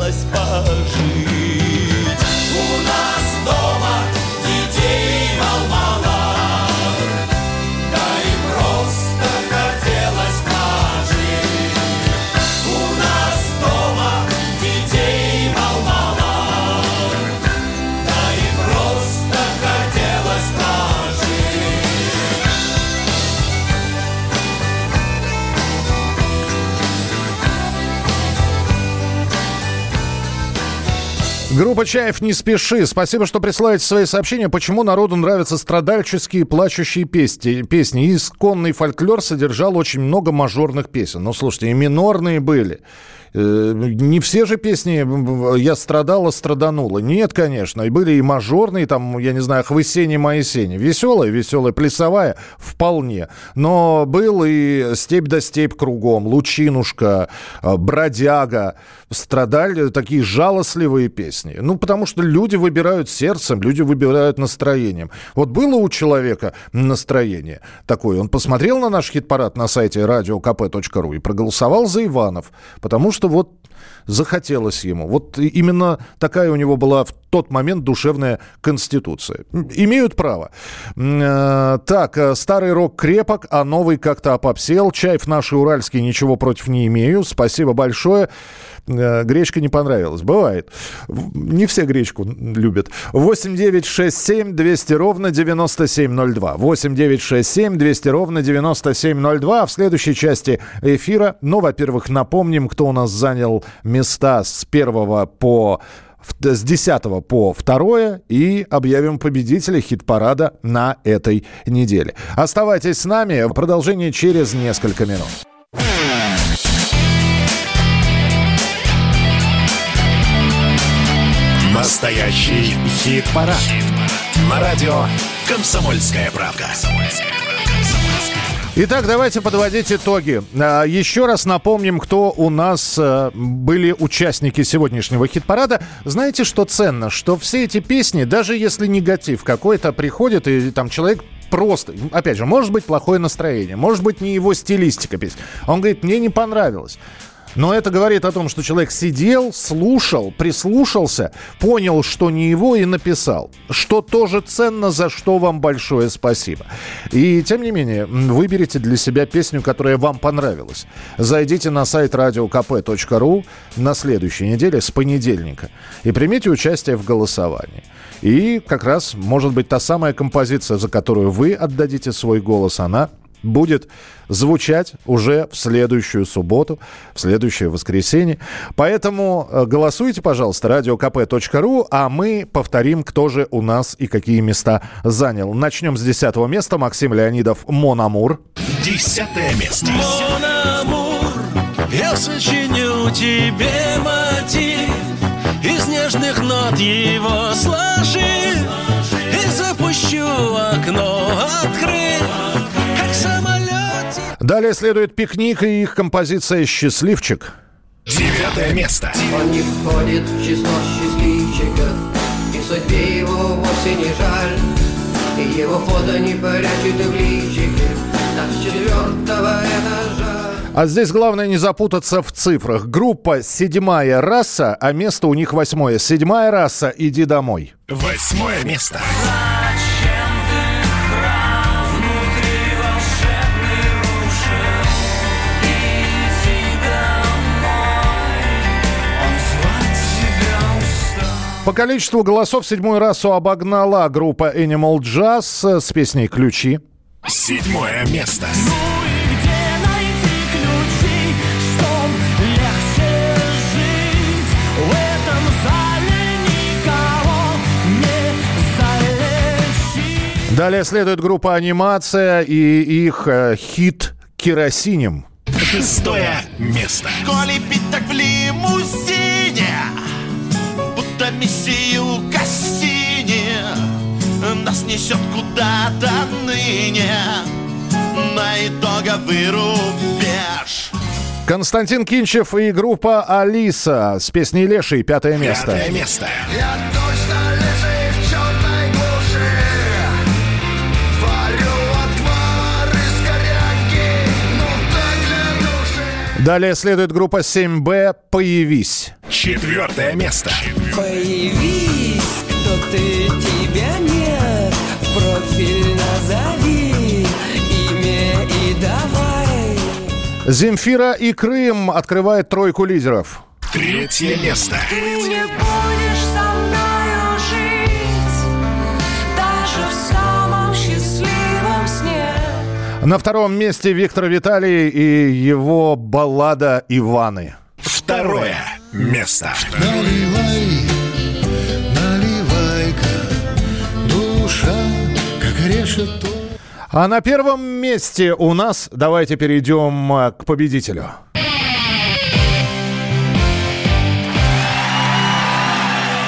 Speaker 3: хотелось
Speaker 2: Группа Чаев «Не спеши». Спасибо, что присылаете свои сообщения. Почему народу нравятся страдальческие плачущие песни? песни? Исконный фольклор содержал очень много мажорных песен. Ну, слушайте, и минорные были. Э, Не все же песни «Я страдала, страданула». Нет, конечно. И были и мажорные, там, я не знаю, «Хвысени, мои сени». Веселая, веселая, плясовая вполне. Но был и «Степь да степь кругом», «Лучинушка», э, «Бродяга». Страдали такие жалостливые песни. Ну, потому что люди выбирают сердцем, люди выбирают настроением. Вот было у человека настроение такое. Он посмотрел на наш хит-парад на сайте radiokp.ru и проголосовал за Иванов. Потому что вот захотелось ему. Вот именно такая у него была в тот момент душевная конституция. Имеют право. Э, Так, э, старый рок крепок, а новый как-то опопсел. Чаев наши уральские ничего против не имею. Спасибо большое. Э, Гречка не понравилась. Бывает. Не все гречку любят. 8 9 6 7 200 ровно 9702. 8 9 6 7 200 ровно 9702. А в следующей части эфира, ну, во-первых, напомним, кто у нас занял места с первого по с 10 по 2 и объявим победителя хит-парада на этой неделе. Оставайтесь с нами. Продолжение через несколько минут.
Speaker 1: Настоящий хит-парад. На радио «Комсомольская правда».
Speaker 2: Итак, давайте подводить итоги. А, Еще раз напомним, кто у нас э, были участники сегодняшнего хит-парада. Знаете, что ценно? Что все эти песни, даже если негатив какой-то приходит, и там человек просто, опять же, может быть плохое настроение, может быть не его стилистика песни. Он говорит, мне не понравилось. Но это говорит о том, что человек сидел, слушал, прислушался, понял, что не его и написал. Что тоже ценно, за что вам большое спасибо. И тем не менее, выберите для себя песню, которая вам понравилась. Зайдите на сайт radiokp.ru на следующей неделе с понедельника и примите участие в голосовании. И как раз, может быть, та самая композиция, за которую вы отдадите свой голос, она будет звучать уже в следующую субботу, в следующее воскресенье. Поэтому э, голосуйте, пожалуйста, radiokp.ru, а мы повторим, кто же у нас и какие места занял. Начнем с 10 места. Максим Леонидов «Монамур».
Speaker 1: Десятое место.
Speaker 3: Мон амур, я сочиню тебе мотив Из нежных нот его сложи И запущу окно самолет
Speaker 2: Далее следует «Пикник» и их композиция «Счастливчик».
Speaker 1: Девятое место.
Speaker 4: Он не входит в число счастливчиков И судьбе его вовсе не жаль И его фото не прячет в личике Так с четвертого этажа
Speaker 2: А здесь главное не запутаться в цифрах. Группа «Седьмая раса», а место у них восьмое. «Седьмая раса, иди домой».
Speaker 1: Восьмое место.
Speaker 2: По количеству голосов седьмую расу обогнала группа Animal Jazz с песней «Ключи».
Speaker 1: Седьмое место.
Speaker 2: Далее следует группа «Анимация» и их э, хит «Керосинем».
Speaker 1: Шестое место.
Speaker 3: Коли пить так в лимузине несет куда-то ныне На итоговый рубеж
Speaker 2: Константин Кинчев и группа «Алиса» с песней «Леший» пятое место.
Speaker 1: Пятое место.
Speaker 8: Я точно лежи в черной глуши Варю отвар из коряги Ну так для души
Speaker 2: Далее следует группа 7Б «Появись».
Speaker 1: Четвертое место.
Speaker 10: Появись, кто ты, тебя нет
Speaker 2: Земфира и Крым открывает тройку лидеров.
Speaker 1: Третье место.
Speaker 14: Ты не будешь со мною жить Даже в самом счастливом сне
Speaker 2: На втором месте Виктор Виталий и его баллада «Иваны».
Speaker 1: Второе место.
Speaker 13: Наливай, наливай-ка, душа, как решето.
Speaker 2: А на первом месте у нас, давайте перейдем а, к победителю.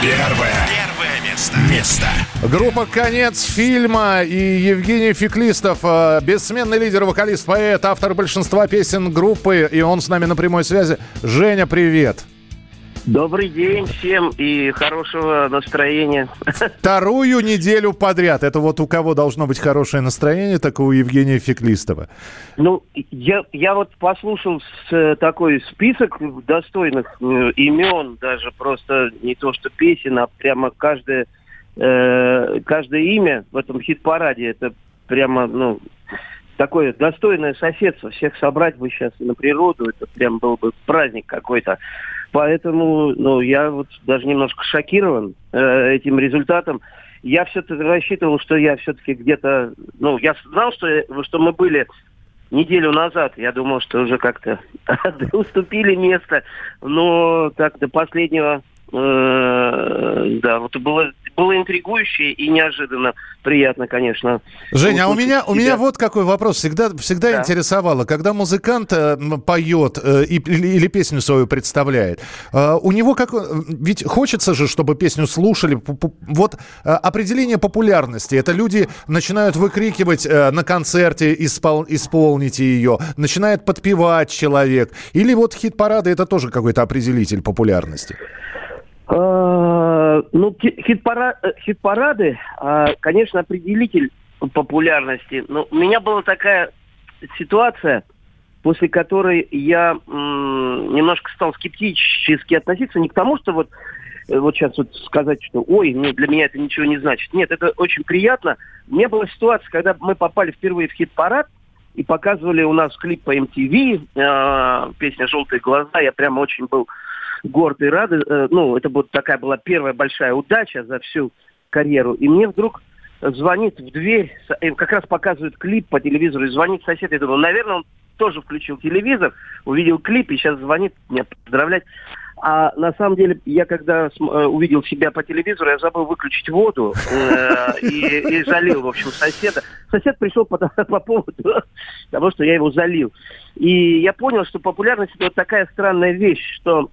Speaker 1: Первое. Первое место. Место.
Speaker 2: Группа «Конец фильма» и Евгений Феклистов, э, бессменный лидер, вокалист, поэт, автор большинства песен группы, и он с нами на прямой связи. Женя, привет.
Speaker 15: Добрый день всем и хорошего настроения. *laughs*
Speaker 2: Вторую неделю подряд. Это вот у кого должно быть хорошее настроение, так и у Евгения Феклистова.
Speaker 15: Ну, я, я вот послушал с, такой список достойных э, имен, даже просто не то что песен, а прямо каждое, э, каждое имя в этом хит-параде. Это прямо, ну, такое достойное соседство. Всех собрать бы сейчас на природу, это прям был бы праздник какой-то. Поэтому, ну, я вот даже немножко шокирован э, этим результатом. Я все-таки рассчитывал, что я все-таки где-то, ну, я знал, что, что мы были неделю назад. Я думал, что уже как-то *laughs* уступили место, но так до последнего, э, да, вот было было интригующе и неожиданно приятно, конечно.
Speaker 2: Женя, а у меня, у меня вот какой вопрос. Всегда, всегда
Speaker 15: Да.
Speaker 2: интересовало, когда музыкант э, поет э, и- или, песню свою представляет, э, у него как... Ведь хочется же, чтобы песню слушали. Вот определение популярности. Это люди начинают выкрикивать на концерте «Испол- «Исполните ее», начинает подпевать человек. Или вот хит-парады это тоже какой-то определитель популярности.
Speaker 15: Э, Ну, э, хит-парады, а, конечно, определитель популярности. Но у меня была такая ситуация, после которой я немножко стал скептически относиться не к тому, что вот э, вот сейчас вот сказать, что ой, ну, для меня это ничего не значит. Нет, это очень приятно. У меня была ситуация, когда мы попали впервые в хит-парад, и показывали у нас клип по MTV, песня «Желтые глаза». Я прямо очень был горд и рад. Э, ну, это вот такая была первая большая удача за всю карьеру. И мне вдруг звонит в дверь, э, как раз показывают клип по телевизору, и звонит сосед. Я думаю, наверное, он тоже включил телевизор, увидел клип и сейчас звонит меня поздравлять. А на самом деле, я когда э, увидел себя по телевизору, я забыл выключить воду и, и залил, в общем, соседа. Сосед пришел по, *laughs* по поводу того, что я его залил. И я понял, что популярность это вот такая странная вещь, что,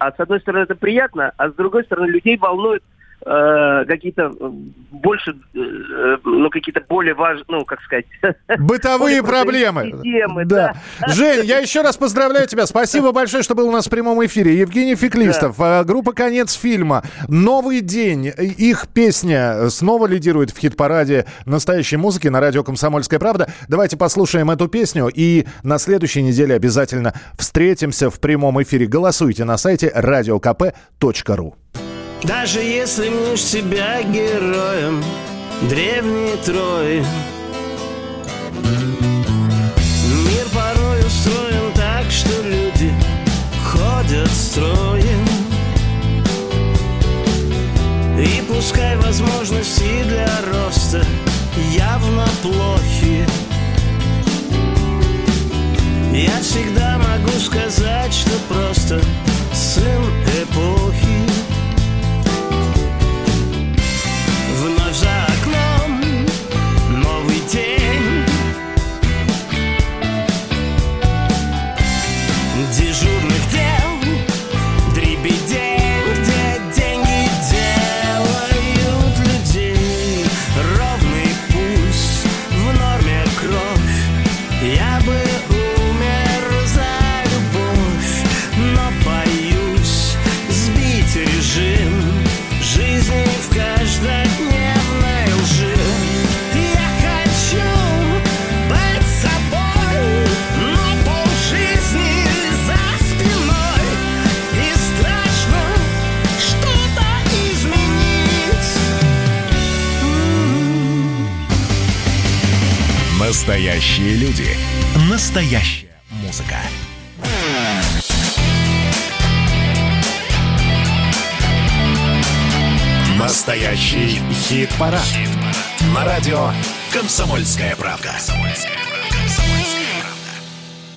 Speaker 15: а с одной стороны это приятно, а с другой стороны людей волнует э, какие-то э, больше, э, ну, какие-то более важные, ну, как сказать... *laughs*
Speaker 2: Бытовые проблемы.
Speaker 15: прозаические темы,
Speaker 2: да. Жень, я еще раз поздравляю тебя. Спасибо большое, что был у нас в прямом эфире. Евгений Феклистов, э, группа «Конец фильма». «Новый день». Их песня снова лидирует в хит-параде настоящей музыки на радио «Комсомольская правда». Давайте послушаем эту песню и на следующей неделе обязательно встретимся в прямом эфире. Голосуйте на сайте radiokp.ru.
Speaker 3: Даже если мнешь себя героем древней Трои Мир порой устроен так, что люди ходят строем. И пускай возможности для роста явно плохи. Я всегда могу сказать, что просто сын
Speaker 1: Настоящие люди. Настоящая музыка. Настоящий хит-парад. На радио «Комсомольская правда».